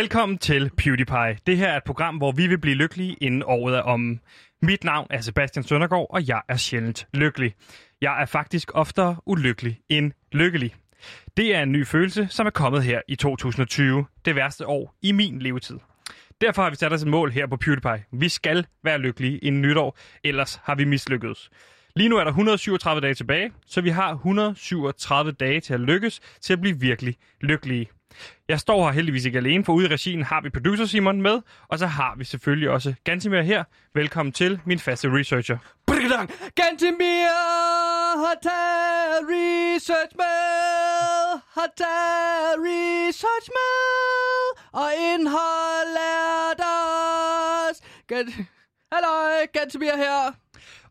Velkommen til PewDiePie. Det her er et program, hvor vi vil blive lykkelige inden året er om. Mit navn er Sebastian Søndergaard, og jeg er sjældent lykkelig. Jeg er faktisk oftere ulykkelig end lykkelig. Det er en ny følelse, som er kommet her i 2020, det værste år i min levetid. Derfor har vi sat os et mål her på PewDiePie. Vi skal være lykkelige inden nytår, ellers har vi mislykkedes. Lige nu er der 137 dage tilbage, så vi har 137 dage til at lykkes til at blive virkelig lykkelige. Jeg står her heldigvis ikke alene, for ude i regien har vi producer Simon med, og så har vi selvfølgelig også Gantimir her. Velkommen til min faste researcher. Gantimir har taget research med, har taget research med, og indhold lært os. Gant... Halløj, Gantimir her.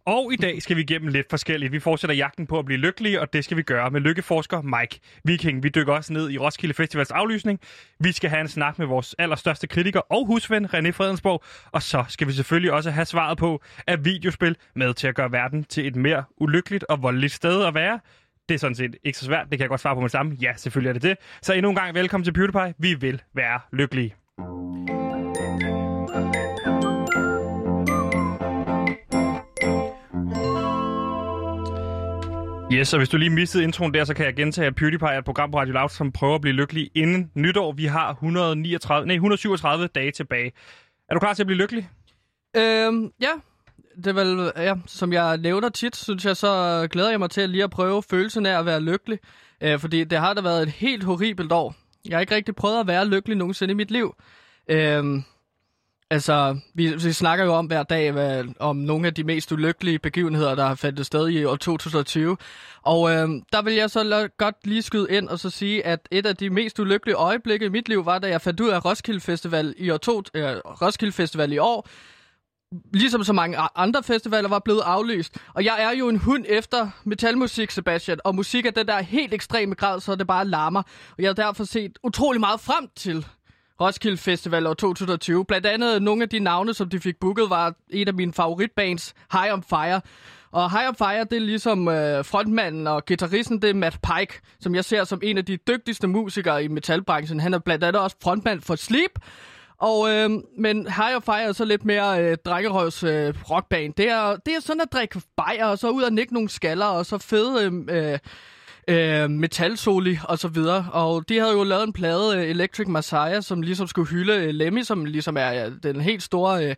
Og i dag skal vi igennem lidt forskelligt. Vi fortsætter jagten på at blive lykkelige, og det skal vi gøre med lykkeforsker Mike Viking. Vi dykker også ned i Roskilde Festivals aflysning. Vi skal have en snak med vores allerstørste kritiker og husven, René Fredensborg. Og så skal vi selvfølgelig også have svaret på, er videospil med til at gøre verden til et mere ulykkeligt og voldeligt sted at være? Det er sådan set ikke så svært. Det kan jeg godt svare på med samme. Ja, selvfølgelig er det det. Så endnu en gang velkommen til PewDiePie. Vi vil være lykkelige. Yes, og hvis du lige mistede introen der, så kan jeg gentage, at PewDiePie er et program på Radio Loud, som prøver at blive lykkelig inden nytår. Vi har 139, nej, 137 dage tilbage. Er du klar til at blive lykkelig? Øhm, ja. Det er vel, ja, som jeg nævner tit, synes jeg, så glæder jeg mig til at lige at prøve følelsen af at være lykkelig. Øh, fordi det har da været et helt horribelt år. Jeg har ikke rigtig prøvet at være lykkelig nogensinde i mit liv. Øhm, Altså, vi, vi snakker jo om hver dag hvad, om nogle af de mest ulykkelige begivenheder, der har fandt sted i år 2020. Og øh, der vil jeg så l- godt lige skyde ind og så sige, at et af de mest ulykkelige øjeblikke i mit liv var, da jeg fandt ud af Roskilde Festival i år, to, øh, Roskilde Festival i år, ligesom så mange andre festivaler, var blevet aflyst. Og jeg er jo en hund efter metalmusik, Sebastian, og musik er den der helt ekstreme grad, så det bare larmer. Og jeg har derfor set utrolig meget frem til Roskilde Festival år 2020. Blandt andet nogle af de navne, som de fik booket, var et af mine favoritbands, High on Fire. Og High on Fire, det er ligesom øh, frontmanden og gitarristen, det er Matt Pike, som jeg ser som en af de dygtigste musikere i metalbranchen. Han er blandt andet også frontmand for Sleep. Og, øh, men High on Fire er så lidt mere øh, drengerøvs øh, rockband. Det er, det er sådan at drikke bajer, og så ud og nikke nogle skaller, og så fede... Øh, øh, øh, metalsoli og så videre. Og de havde jo lavet en plade, øh, Electric Messiah, som ligesom skulle hylde øh, Lemmy, som ligesom er ja, den helt store øh,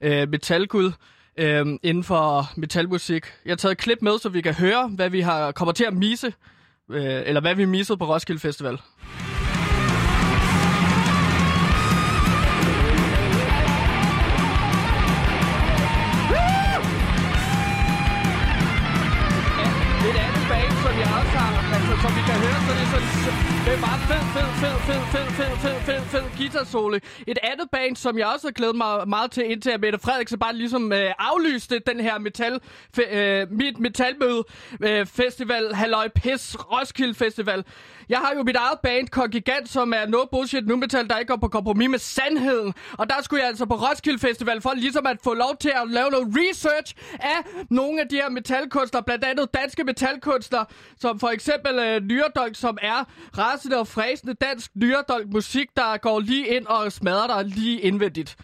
øh, metalgud øh, inden for metalmusik. Jeg har taget et klip med, så vi kan høre, hvad vi har kommer til at misse, øh, eller hvad vi missede på Roskilde Festival. Som vi kan høre, så det er sådan, det er bare fed, fed, fed, fed, fed, fed, fed, fed, fed guitarsolo. Et andet band, som jeg også har glædet mig meget til, indtil at Mette Frederiksen bare ligesom øh, aflyste den her metal, fe, øh, mit metalmøde øh, festival, Halløj Pis, Roskilde Festival. Jeg har jo mit eget band, Kongigant, som er no bullshit nu metal, der ikke går på kompromis med sandheden. Og der skulle jeg altså på Roskilde Festival for ligesom at få lov til at lave noget research af nogle af de her metalkunstnere, blandt andet danske metalkunstnere, som for eksempel øh, Nyredolk, som er rasende og fræsende dansk Nyredolk musik, der går lige ind og smadrer dig lige indvendigt.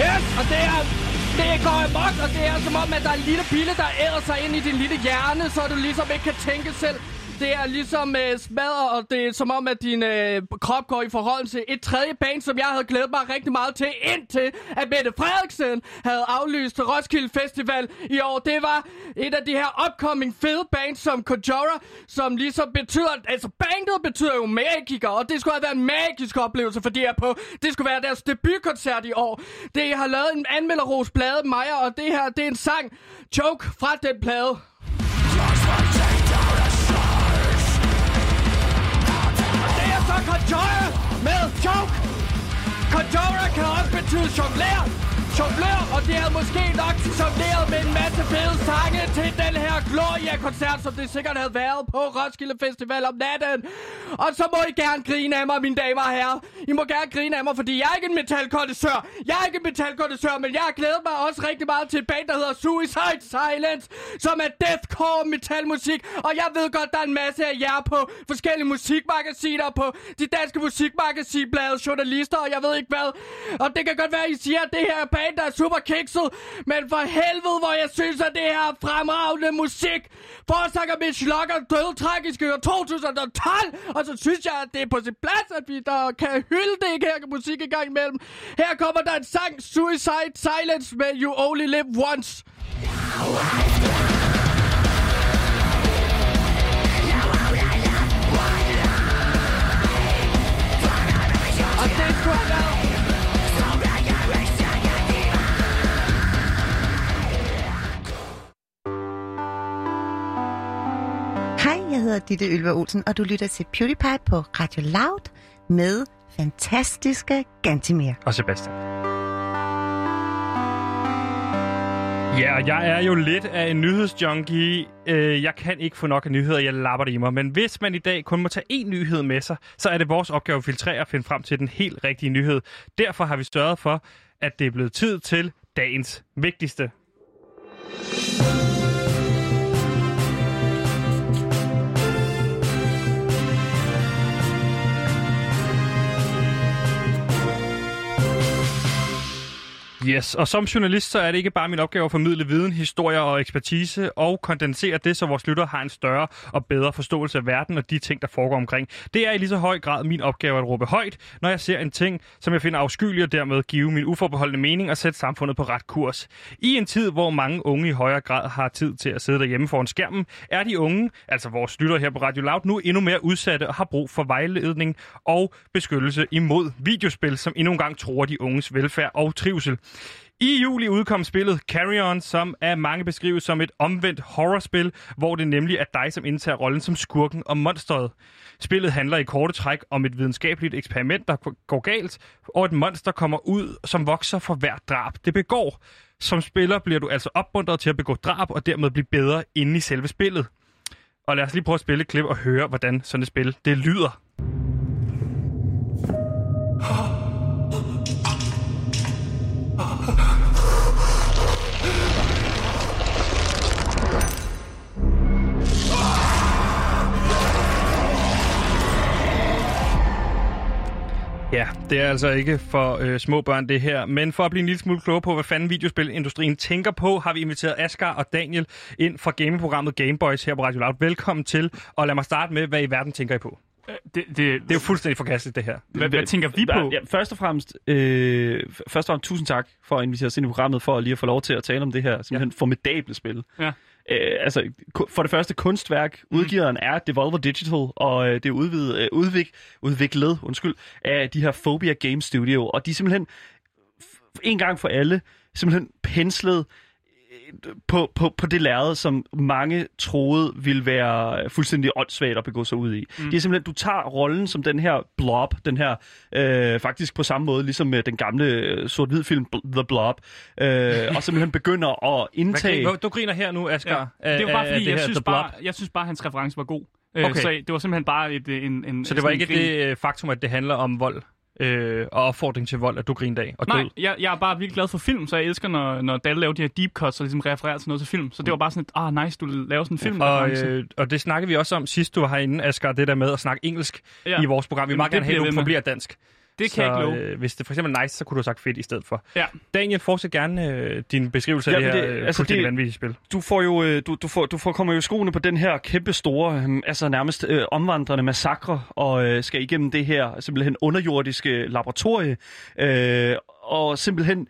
Yes, og det er... Det går amok, og det er som om, at der er en lille pille, der æder sig ind i din lille hjerne, så du ligesom ikke kan tænke selv. Det er ligesom øh, smadret, og det er som om, at din øh, krop går i forhold til et tredje band, som jeg havde glædet mig rigtig meget til, indtil at Mette Frederiksen havde aflyst Roskilde Festival i år. Det var et af de her upcoming fede bands som Kojora, som ligesom betyder, altså bandet betyder jo magiker, og det skulle have været en magisk oplevelse for de her på. Det skulle være deres debutkoncert i år. Det har lavet en anmelderros plade, Maja, og det her, det er en sang, Choke fra den plade. Med Choke. Conjure kan også betyde jonglør, jonglør Og det er måske nok jongleret med en masse fede sange til den her Gloria-koncert, som det sikkert havde været på Roskilde Festival om natten. Og så må I gerne grine af mig, mine damer og herrer. I må gerne grine af mig, fordi jeg er ikke en metalkondensør. Jeg er ikke en metalkondensør, men jeg har glædet mig også rigtig meget til et band, der hedder Suicide Silence, som er deathcore metalmusik. Og jeg ved godt, der er en masse af jer på forskellige musikmagasiner, på de danske musikmagasinblade, journalister, og jeg ved ikke hvad. Og det kan godt være, at I siger, at det her band der er super kikset, men for helvede, hvor jeg synes, at det her er fremragende musik. Forsanger Mitch Locker døde tragisk i 2012, og så synes jeg, at det er på sin plads, at vi der kan hylde det her musik i gang imellem. Her kommer der en sang, Suicide Silence med You Only Live Once. Og jeg hedder Ditte Ylva Olsen, og du lytter til PewDiePie på Radio Loud med fantastiske Gantimir. Og Sebastian. Ja, og jeg er jo lidt af en nyhedsjunkie. Øh, jeg kan ikke få nok af nyheder, jeg lapper det i mig. Men hvis man i dag kun må tage én nyhed med sig, så er det vores opgave at filtrere og finde frem til den helt rigtige nyhed. Derfor har vi sørget for, at det er blevet tid til dagens vigtigste. Yes, og som journalist, så er det ikke bare min opgave at formidle viden, historier og ekspertise, og kondensere det, så vores lytter har en større og bedre forståelse af verden og de ting, der foregår omkring. Det er i lige så høj grad min opgave at råbe højt, når jeg ser en ting, som jeg finder afskyelig, og dermed give min uforbeholdende mening og sætte samfundet på ret kurs. I en tid, hvor mange unge i højere grad har tid til at sidde derhjemme foran skærmen, er de unge, altså vores lytter her på Radio Loud, nu endnu mere udsatte og har brug for vejledning og beskyttelse imod videospil, som endnu engang tror de unges velfærd og trivsel. I juli udkom spillet Carry On, som af mange beskrives som et omvendt horrorspil, hvor det nemlig er dig, som indtager rollen som skurken og monsteret. Spillet handler i korte træk om et videnskabeligt eksperiment, der går galt, og et monster kommer ud, som vokser for hvert drab, det begår. Som spiller bliver du altså opmuntret til at begå drab, og dermed blive bedre inde i selve spillet. Og lad os lige prøve at spille et klip og høre, hvordan sådan et spil det lyder. Ja, det er altså ikke for øh, små børn det her, men for at blive en lille smule klogere på, hvad fanden videospilindustrien tænker på, har vi inviteret Asger og Daniel ind fra gamingprogrammet Gameboys her på Radio Loud. Velkommen til, og lad mig starte med, hvad i verden tænker I på? Øh, Det, det, Det er jo fuldstændig forkasteligt, det her. hvad, hvad tænker vi på? Ja, først og fremmest, øh, først og fremmest tusind tak for at invitere os ind i programmet, for lige at få lov til at tale om det her simpelthen ja. formidable spil. Ja. Øh, altså, for det første kunstværk. Udgiveren er Devolver Digital, og øh, det er udvidet, øh, udvik, udviklet undskyld, af de her Phobia Game Studio, og de er simpelthen en gang for alle simpelthen penslet på, på, på det lærred, som mange troede ville være fuldstændig åndssvagt at begå sig ud i. Mm. Det er simpelthen, du tager rollen som den her blob, den her, øh, faktisk på samme måde, ligesom med den gamle øh, sort-hvid film The Blob, øh, og simpelthen begynder at Hvad, indtage... griner- du griner her nu, Asger. Ja. Det var bare fordi, jeg her synes bare, jeg synes bare, hans reference var god. Øh, Okay. Så det var simpelthen bare et, øh, en, en Så det var ikke en grin. det øh, faktum, at det handler om vold øh, og opfordring til vold, at du griner af og Nej, død? jeg, jeg er bare virkelig glad for film, så jeg elsker, når, når Dalle laver de her deep cuts og ligesom refererer til noget til film. Så det var bare sådan et, ah nice, du laver sådan en film. Og, øh, og det snakkede vi også om sidst, du var herinde, Asger, det der med at snakke engelsk ja. I vores program. Vi vil Jamen, meget det gerne have, bliver at du forbliver dansk. Det så, kan jeg ikke love. Øh, hvis det for eksempel er nice, så kunne du have sagt fedt i stedet for. Ja. Daniel, fortsæt gerne øh, din beskrivelse af Jamen, det her det- det, altså, det- vanvittige spil. du får jo øh, du, du får du får kommer jo skoene på den her kæmpe store øh, altså nærmest øh, omvandrende massakre og øh, skal igennem det her simpelthen underjordiske laboratorie øh, og simpelthen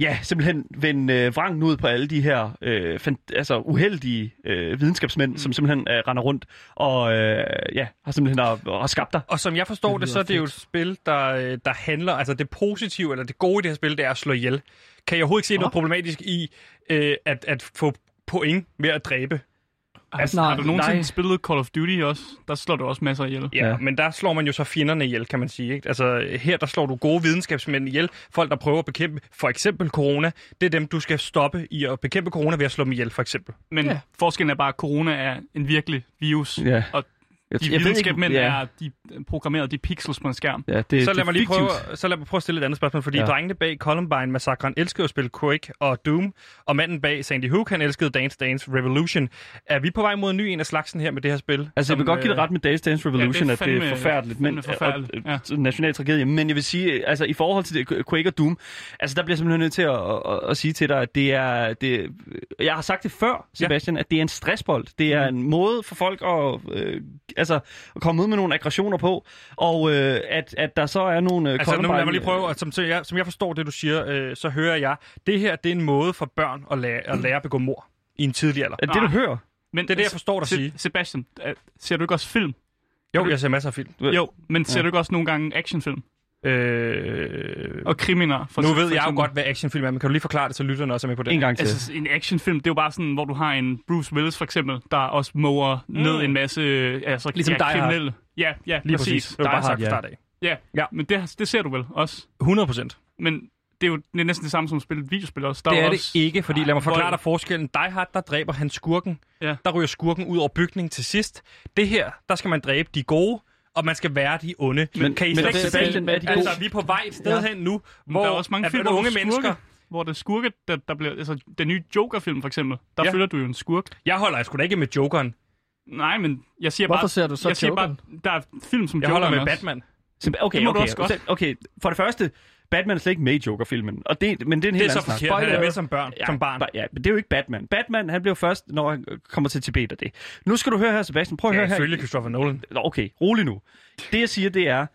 ja, simpelthen vende øh, vrangen ud på alle de her øh, fan- altså uheldige øh, videnskabsmænd, mm. som simpelthen øh, render rundt og øh, ja, har simpelthen har, har skabt dig. Og som jeg forstår det, Det så er det jo et spil, der, øh, der handler, altså det positive, eller det gode i det her spil, det er at slå ihjel. Kan jeg overhovedet ikke se noget problematisk i øh, at, at få point ved at dræbe? Altså, Nej. har du nogensinde Nej. spillet Call of Duty også? Der slår du også masser ihjel. Ja, Ja. men der slår man jo så fjenderne ihjel, kan man sige. Ikke? Altså, her der slår du gode videnskabsmænd ihjel. Folk, der prøver at bekæmpe for eksempel corona. Det er dem, du skal stoppe i at bekæmpe corona ved at slå dem ihjel, for eksempel. Men Ja. forskellen er bare, at corona er en virkelig virus. Ja. Og Jeg, de videnskabsmænd er de programmerede de pixels på en skærm. Ja, det, Så det lad er mig lige prøve, så lad mig prøve at stille et andet spørgsmål, fordi ja. Ja. drengene bag Columbine-massakren elskede at spille Quake og Doom, og manden bag Sandy Hook, han elskede Dance Dance Revolution. Er vi på vej mod en ny en af slagsen her med det her spil? Altså, jeg vil som, godt give det øh, ret med Dance Dance Revolution, Ja, at det er det er fandme- forfærdeligt, men fandme forfærdeligt, og, ja. national tragedie. Men jeg vil sige, altså i forhold til det, Quake og Doom, altså der bliver jeg simpelthen nødt til at, at, at, at sige til dig, at det er, det, jeg har sagt det før, Sebastian, ja. at det er en stressbold. Det er en måde for folk at, øh, altså, at komme ud med nogle aggressioner på, og øh, at, at der så er nogle... Øh, Altså, nu lad mig lige prøve, og som, så jeg, som jeg forstår det, du siger, øh, så hører jeg, det her, det er en måde for børn at lære at, lære at begå mord i en tidlig alder. Er det, du Nej. hører? Men Det er det, jeg forstår dig Se- sige. Sebastian, øh, ser du ikke også film? Jo, jeg ser masser af film. Jo, men ser Ja. du ikke også nogle gange actionfilm? Øh, Og kriminere? For, nu for ved jeg jo godt, hvad actionfilm er, men kan du lige forklare det, så lytterne også er med på det? En gang til. Altså, en actionfilm, det er jo bare sådan, hvor du har en Bruce Willis for eksempel, der også mower mm. ned en masse altså, Ligesom ja, kriminelle. Ja, ja, Lige præcis. præcis. Det var bare sagt ja. start af. Ja, Ja. men det, det ser du vel også. 100 procent. Men det er jo det er næsten det samme som at spille et videospil også. Der Det er også... det ikke, fordi lad mig forklare vold. dig forskellen. Die Hard, der dræber han skurken. Ja. Der ryger skurken ud over bygningen til sidst. Det her, der skal man dræbe de gode, og man skal være de onde. Men- kan I men slet ikke er de altså, vi er på vej et sted Ja. hen nu, hvor der er også mange at- film, unge der er mennesker... Hvor det er skurke, der, der bliver... Altså, den nye Joker-film for eksempel, der Ja. følger du jo en skurk. Jeg holder sgu da ikke med Jokeren. Nej, men jeg siger Hvorfor bare... ser du så jeg siger bare, Jokeren? der er film som Jeg Jokeren holder med også. Batman. Okay, Det må du okay, også godt. okay. For det første, Batman er slet ikke med i Joker-filmen, og det, men det er en Det helt er så snak. forkert. Han er med som, børn, Ja, som barn. ba- Ja, men det er jo ikke Batman. Batman, han bliver først, når han kommer til Tibet af det. Nu skal du høre her, Sebastian. Prøv at Ja, høre her. ifølge Christopher Nolan. Okay, rolig nu. Det jeg siger, det er,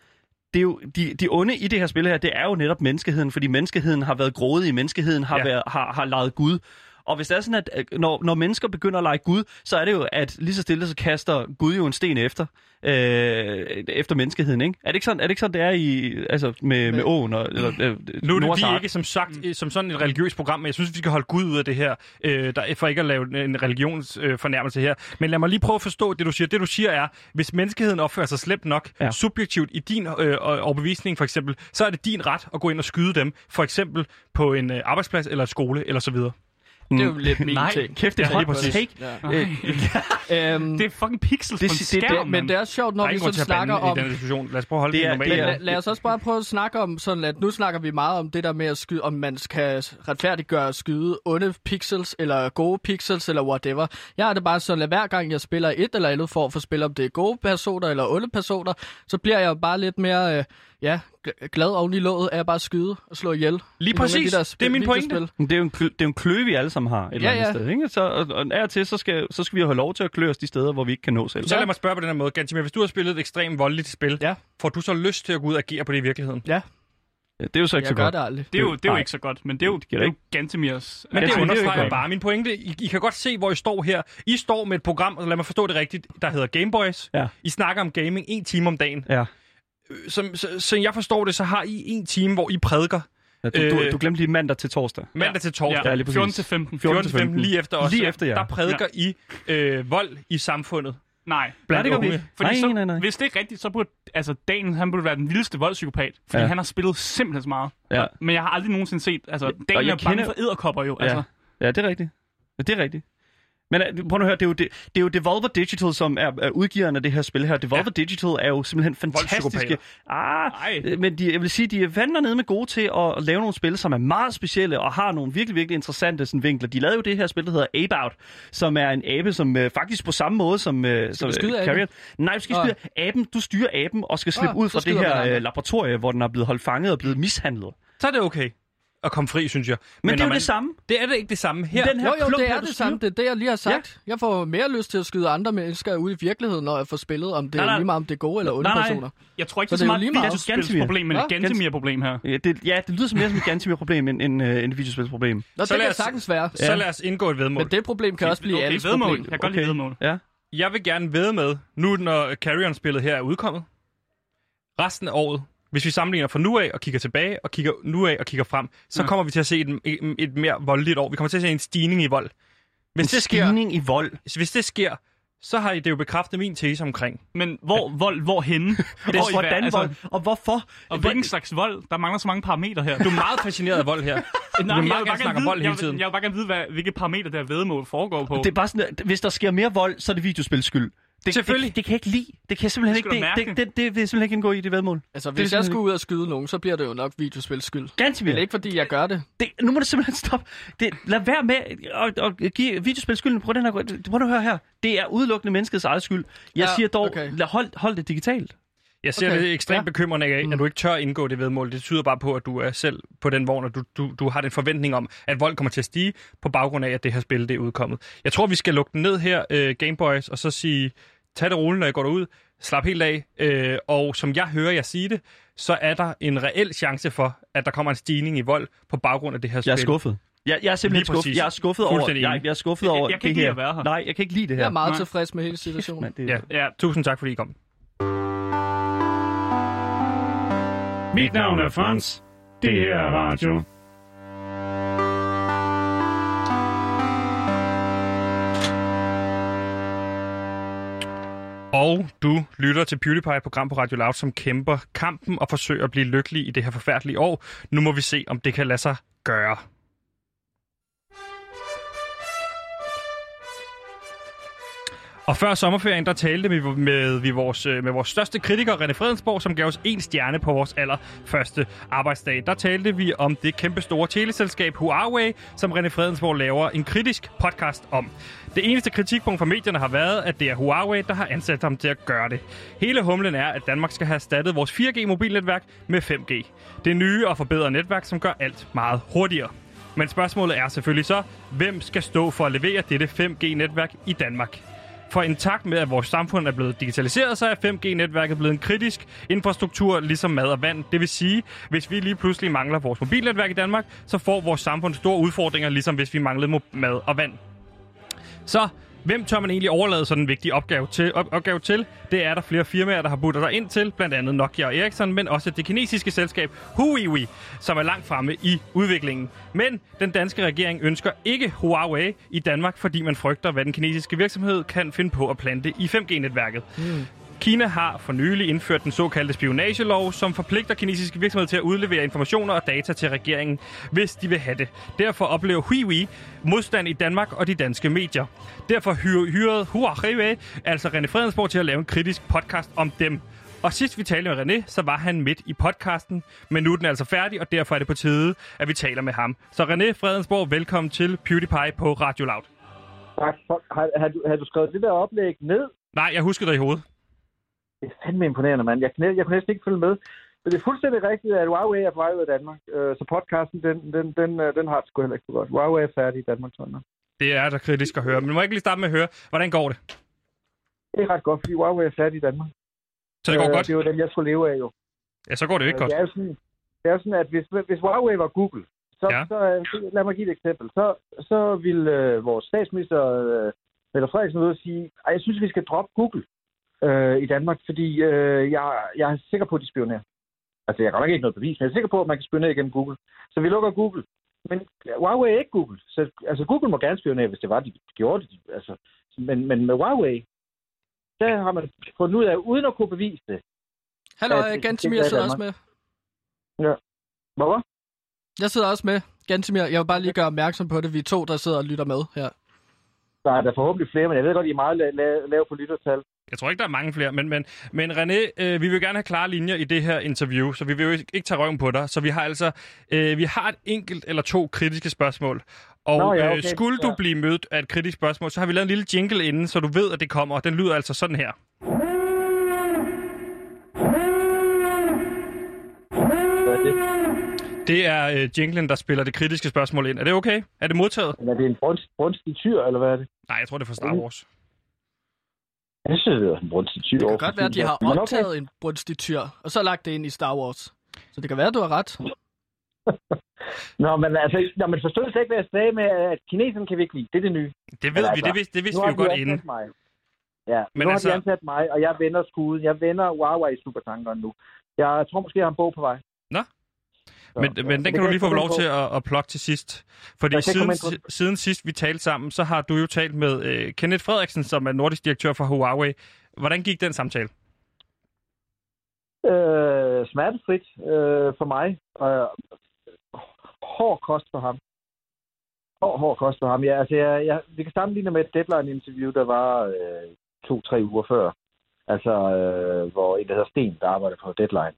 det er jo, de, de onde i det her spil her, det er jo netop menneskeheden, fordi menneskeheden har været grådig, menneskeheden har, ja. været, har, har lejet Gud. Og hvis det er sådan, at øh, når, når mennesker begynder at lege Gud, så er det jo, at lige så stille, så kaster Gud jo en sten efter, øh, efter menneskeheden, ikke? Er det ikke sådan, er det, ikke sådan, det er i, altså med, med åen? Og, eller, øh, Nu er det vi ikke som sagt mm. som sådan et religiøst program, men jeg synes, vi skal holde Gud ud af det her, øh, der, for ikke at lave en religionsfornærmelse øh, her. Men lad mig lige prøve at forstå det, du siger. Det, du siger er, hvis menneskeheden opfører sig slemt nok, ja. Subjektivt i din øh, overbevisning for eksempel, så er det din ret at gå ind og skyde dem, for eksempel på en øh, arbejdsplads eller skole eller så videre. Det er jo lidt min Nej, ting. kæft, det er Ja, hot take. Ja. Øh, Øhm, Det er fucking pixels Det- på en det- skærm, det, men det er sjovt, Der når vi sådan snakker om... i den diskussion. Lad os prøve at holde Det det, er- det Men er- lad, lad os også bare prøve at snakke om, sådan at nu snakker vi meget om det der med at skyde, om man skal retfærdiggøre at skyde onde pixels, eller gode pixels, eller whatever. Jeg har det bare sådan, at hver gang jeg spiller et eller andet form for spil, om det er gode personer eller onde personer, så bliver jeg bare lidt mere, øh, ja, gl- glad oven i låget at bare skyde og slå ihjel. Lige præcis. der Det er min pointe. Det er jo en, klø, det er jo en kløe, vi alle sammen har et eller Ja, andet ja. sted. Ikke? Så, og, og af og til, så skal, så skal vi jo have lov til at klø os de steder, hvor vi ikke kan nå selv. Så lad mig spørge på den her måde, Gantimir. Hvis du har spillet et ekstremt voldeligt spil, Ja. får du så lyst til at gå ud og agere på det i virkeligheden? Ja, Ja, det er jo så ikke jeg så gør godt. det aldrig. Det er jo, det er jo ikke så godt, men det er jo, det giver er det jo Gantemirs... Men det det er jo understreger bare min pointe. I, I kan godt se, hvor I står her. I står med et program, og lad mig forstå det rigtigt, der hedder Gameboys. Ja. I snakker om gaming en time om dagen. Ja. Som, så, så jeg forstår det, så har I en time, hvor I prædiker Ja, du, du, Øh. du glemte lige mandag til torsdag. mandag til torsdag. Ja, lige præcis. 14 til 15. 14 14 til 15, lige efter os. Lige efter, ja. Der prædiker I øh, vold i samfundet. Nej. Blandt det gør vi unge. ikke. Fordi Nej, så, nej, nej. hvis det er rigtigt, så burde altså, Dan, han burde være den vildeste voldspsykopat. Fordi Ja. ja. han har spillet simpelthen så meget. Ja. Men jeg har aldrig nogensinde set... Altså, Dan jeg er bange kender- for æderkopper jo. Ja. Altså. Ja, det er rigtigt. Ja, det er rigtigt. Men uh, prøv at høre, det er, jo, det, det er jo Devolver Digital, som er, er udgiveren af det her spil her. Devolver ja. Digital er jo simpelthen fantastiske. Ah, Ej. øh, men de, jeg vil sige, de er fandme nede med gode til at lave nogle spil, som er meget specielle og har nogle virkelig, virkelig interessante sådan, vinkler. De lavede jo det her spil, der hedder Ape Out, som er en abe, som øh, faktisk på samme måde som, øh, som aben? Carrion. Nej, du skal skyde aben. Du styrer aben og skal slippe Åh, ud fra det her øh, laboratorie, hvor den er blevet holdt fanget og blevet mishandlet. Så er det okay at komme fri, synes jeg. Men, Men det er jo man, det samme. Det er det ikke det samme her. Den her Jo, jo, klump det er det samme. Det er det, jeg lige har sagt. Ja. Jeg får mere lyst til at skyde andre mennesker ude i virkeligheden, når jeg får spillet, om det Nej, er nej. lige meget, om det er gode eller onde Nej, nej. personer. Jeg tror ikke, Så det er så det er meget et meget. videospilsproblem, men et? Gantemir-problem her. Ja, det, ja, det lyder som mere som et Gantimir-problem end, end, øh, end et videospilsproblem. Nå, Så det kan lad os- sagtens være. Så lad os indgå et vedmål. Men det problem kan også blive okay, alles vedmål. problem. Jeg kan godt lide vedmål. Ja. Jeg vil gerne ved med, nu når Carrion-spillet her er udkommet, resten af året, hvis vi sammenligner fra nu af og kigger tilbage, og kigger nu af og kigger frem, så Ja. kommer vi til at se et, et, et mere voldeligt år. Vi kommer til at se en stigning i vold. Hvis en det sker, stigning i vold. hvis det sker, så har I det jo bekræftet min tese omkring. Men hvor, vold, hvor henne? Det i hvordan altså, vold? Og hvorfor? Og hvilken slags vold? Der mangler så mange parametre her. Du er meget fascineret af vold her. Nej, vil meget jeg gerne bare snakke om vide, vold hele jeg, tiden. vil- Jeg vil bare gerne vide, hvad, hvilke parametre der vedmål foregår på. Det er bare sådan, at hvis der sker mere vold, så er det videospils skyld. Det, Selvfølgelig. Det, det, kan jeg ikke lide. Det kan jeg simpelthen Det ikke. Det, det, det, det, vil simpelthen ikke indgå i det vedmål. Altså, Det hvis jeg skulle ud og skyde nogen, så bliver det jo nok videospils skyld. Ganske det er ikke, fordi jeg gør det. det, nu må du simpelthen stoppe. Det, lad være med at, at give videospil skylden. Prøv, den her, prøv nu at høre her. Det er udelukkende menneskets eget skyld. Jeg Ja, siger dog, okay. lad, hold, hold det digitalt. Jeg ser Okay, okay. det ekstremt ja. bekymrende af, at du ikke tør indgå det vedmål. Det tyder bare på, at du er selv på den vogn, og du, du, du har den forventning om, at vold kommer til at stige på baggrund af, at det her spil det er udkommet. Jeg tror, vi skal lukke den ned her, uh, Gameboys, og så sige, tag det roligt, når jeg går derud. Slap helt af. Uh, og som jeg hører jer sige det, så er der en reel chance for, at der kommer en stigning i vold på baggrund af det her spil. Jeg er skuffet. Jeg, jeg er simpelthen Lige skuffet. Jeg er skuffet over, jeg, jeg er skuffet Jeg- over jeg kan det ikke lide her. at være her. Nej, jeg kan ikke lide det her. Jeg er meget Nej. tilfreds med hele situationen. Mand, det, Ja. Ja, Tusind tak, fordi I kom. Mit navn er Frans. Det her er radio. Og du lytter til PewDiePie, et program på Radio Loud, som kæmper kampen og forsøger at blive lykkelig i det her forfærdelige år. Nu må vi se, om det kan lade sig gøre. Og før sommerferien, der talte vi med, vi vores, øh, med vores største kritiker, René Fredensborg, som gav os en stjerne på vores allerførste arbejdsdag. Der talte vi om det kæmpe store teleselskab Huawei, som René Fredensborg laver en kritisk podcast om. Det eneste kritikpunkt fra medierne har været, at det er Huawei, der har ansat ham til at gøre det. Hele humlen er, at Danmark skal have erstattet vores 4G-mobilnetværk med 5G. Det nye og forbedrede netværk, som gør alt meget hurtigere. Men spørgsmålet er selvfølgelig så, hvem skal stå for at levere dette 5G-netværk i Danmark? For i takt med, at vores samfund er blevet digitaliseret, så er 5G-netværket blevet en kritisk infrastruktur, ligesom mad og vand. Det vil sige, hvis vi lige pludselig mangler vores mobilnetværk i Danmark, så får vores samfund store udfordringer, ligesom hvis vi manglede mad og vand. Så hvem tør man egentlig overlade sådan en vigtig opgave til? Op- opgave til? Det er der flere firmaer, der har budt sig ind til, blandt andet Nokia og Ericsson, men også det kinesiske selskab Huawei, som er langt fremme i udviklingen. Men den danske regering ønsker ikke Huawei i Danmark, fordi man frygter, hvad den kinesiske virksomhed kan finde på at plante i 5G-netværket. Hmm. Kina har for nylig indført den såkaldte spionagelov, som forpligter kinesiske virksomheder til at udlevere informationer og data til regeringen, hvis de vil have det. Derfor oplever Huawei modstand i Danmark og de danske medier. Derfor hyr- hyrede Huawei altså René Fredensborg til at lave en kritisk podcast om dem. Og sidst vi talte med René, så var han midt i podcasten, men nu er den altså færdig, og derfor er det på tide, at vi taler med ham. Så René Fredensborg, velkommen til PewDiePie på Radio Loud. Tak. Har, har, du, har du skrevet det der oplæg ned? Nej, jeg husker dig i hovedet. Det er fandme imponerende, mand. Jeg, kan, næ- jeg kunne næsten ikke følge med. Men det er fuldstændig rigtigt, at Huawei er på vej ud af Danmark. Øh, Så podcasten, den, den, den, øh, den har det sgu heller ikke så godt. Huawei er færdig i Danmark, sådan noget. Det er da kritisk at høre. Men må jeg ikke lige starte med at høre, hvordan går det? Det er ret godt, fordi Huawei er færdig i Danmark. Så det går Øh, godt? Det er jo den, jeg skulle leve af, jo. Ja, så går det jo ikke Øh, godt. Det er jo sådan, det er sådan at hvis, hvis Huawei var Google, så, Ja. så, øh, lad mig give et eksempel. Så, så ville øh, vores statsminister, øh, Mette Frederiksen, ud og sige, "Ej, jeg synes, vi skal droppe Google øh, i Danmark, fordi øh, jeg, jeg er sikker på, at de spionerer. Altså, jeg har nok ikke noget bevis, men jeg er sikker på, at man kan spionere igennem Google. Så vi lukker Google. Men Huawei er ikke Google. Så, altså, Google må gerne spionere, hvis det var, de gjorde det. Altså, men, men med Huawei, der har man fundet ud af, uden at kunne bevise det. Hallo, Ja, det er sidder også med. Danmark. Hvorfor? Jeg sidder også med. Gantimir, jeg vil bare lige gøre opmærksom på det. Vi er to, der sidder og lytter med her. Der er der forhåbentlig flere, men jeg ved godt, I er meget la- la- lave på lyttertal. Jeg tror ikke, der er mange flere, men, men, men René, øh, vi vil gerne have klare linjer i det her interview, så vi vil jo ikke ikke tage røven på dig. Så vi har altså øh, vi har et enkelt eller to kritiske spørgsmål. Og Nå, ja, øh, okay. skulle du Ja. blive mødt af et kritisk spørgsmål, så har vi lavet en lille jingle inden, så du ved, at det kommer. Den lyder altså sådan her. Er det? Det er øh, jinglen, der spiller det kritiske spørgsmål ind. Er det okay? Er det modtaget? Men er det en brunst, brunstig tyr, eller hvad er det? Nej, jeg tror, det er fra Star Wars. Jeg synes, det er en brunstig tyr. Det kan godt være, at de har Men okay. optaget en brunstig tyr, og så lagt det ind i Star Wars. Så det kan være, at du har ret. Nå, men altså, nå, men forstod slet ikke, hvad jeg sagde med, at kineserne kan vi ikke lide. Det er det nye. Det ved Men vi, altså, det vidste, det vidste nu vi har jo godt inden. Mig. Ja, Men nu altså- har de ansat mig, og jeg vender skuden. Jeg vender Huawei supertankeren nu. Jeg tror måske, jeg har en bog på vej. Nå. Så, Men, så- men den kan du lige få lov på. til at, at plukke til sidst. Fordi siden, siden sidst vi talte sammen, så har du jo talt med øh, Kenneth Frederiksen, som er nordisk direktør for Huawei. Hvordan gik den samtale? Øh, smertefrit øh, for mig. Øh, hård kost for ham. Hård, hård kost for ham. Ja, altså, jeg, jeg, vi kan sammenligne med et deadline-interview, der var øh, to-tre uger før. Altså, øh, hvor en, der hedder Sten, der arbejder på Deadline,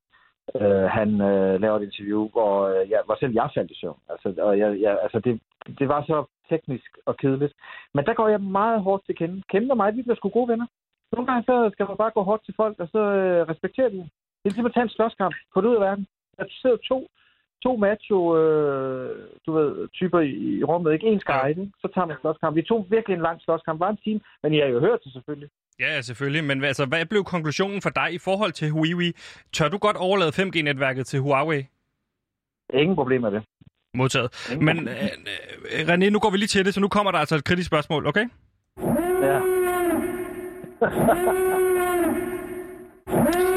øh, han øh, laver et interview, hvor, øh, jeg, hvor selv jeg faldt i søvn. Altså, og jeg, jeg, altså det, det var så teknisk og kedeligt. Men der går jeg meget hårdt til kende. Kende og mig, vi bliver sgu gode venner. Nogle gange så skal man bare gå hårdt til folk, og så øh, respektere dem. Det er simpelthen tage en slåskamp. Få det ud af verden. Der sidder to, to macho, øh, du ved, typer i, i rummet. Ikke en skar, ikke? Så tager man en slåskamp. Vi tog virkelig en lang slåskamp. Var en time, men I har jo hørt det selvfølgelig. Ja, selvfølgelig. Men hvad- altså, hvad blev konklusionen for dig i forhold til Huawei? Tør du godt overlade 5G-netværket til Huawei? Ingen problem med det. Modtaget. Ingen Men øh, øh, René, nu går vi lige til det, så nu kommer der altså et kritisk spørgsmål, okay? Ja.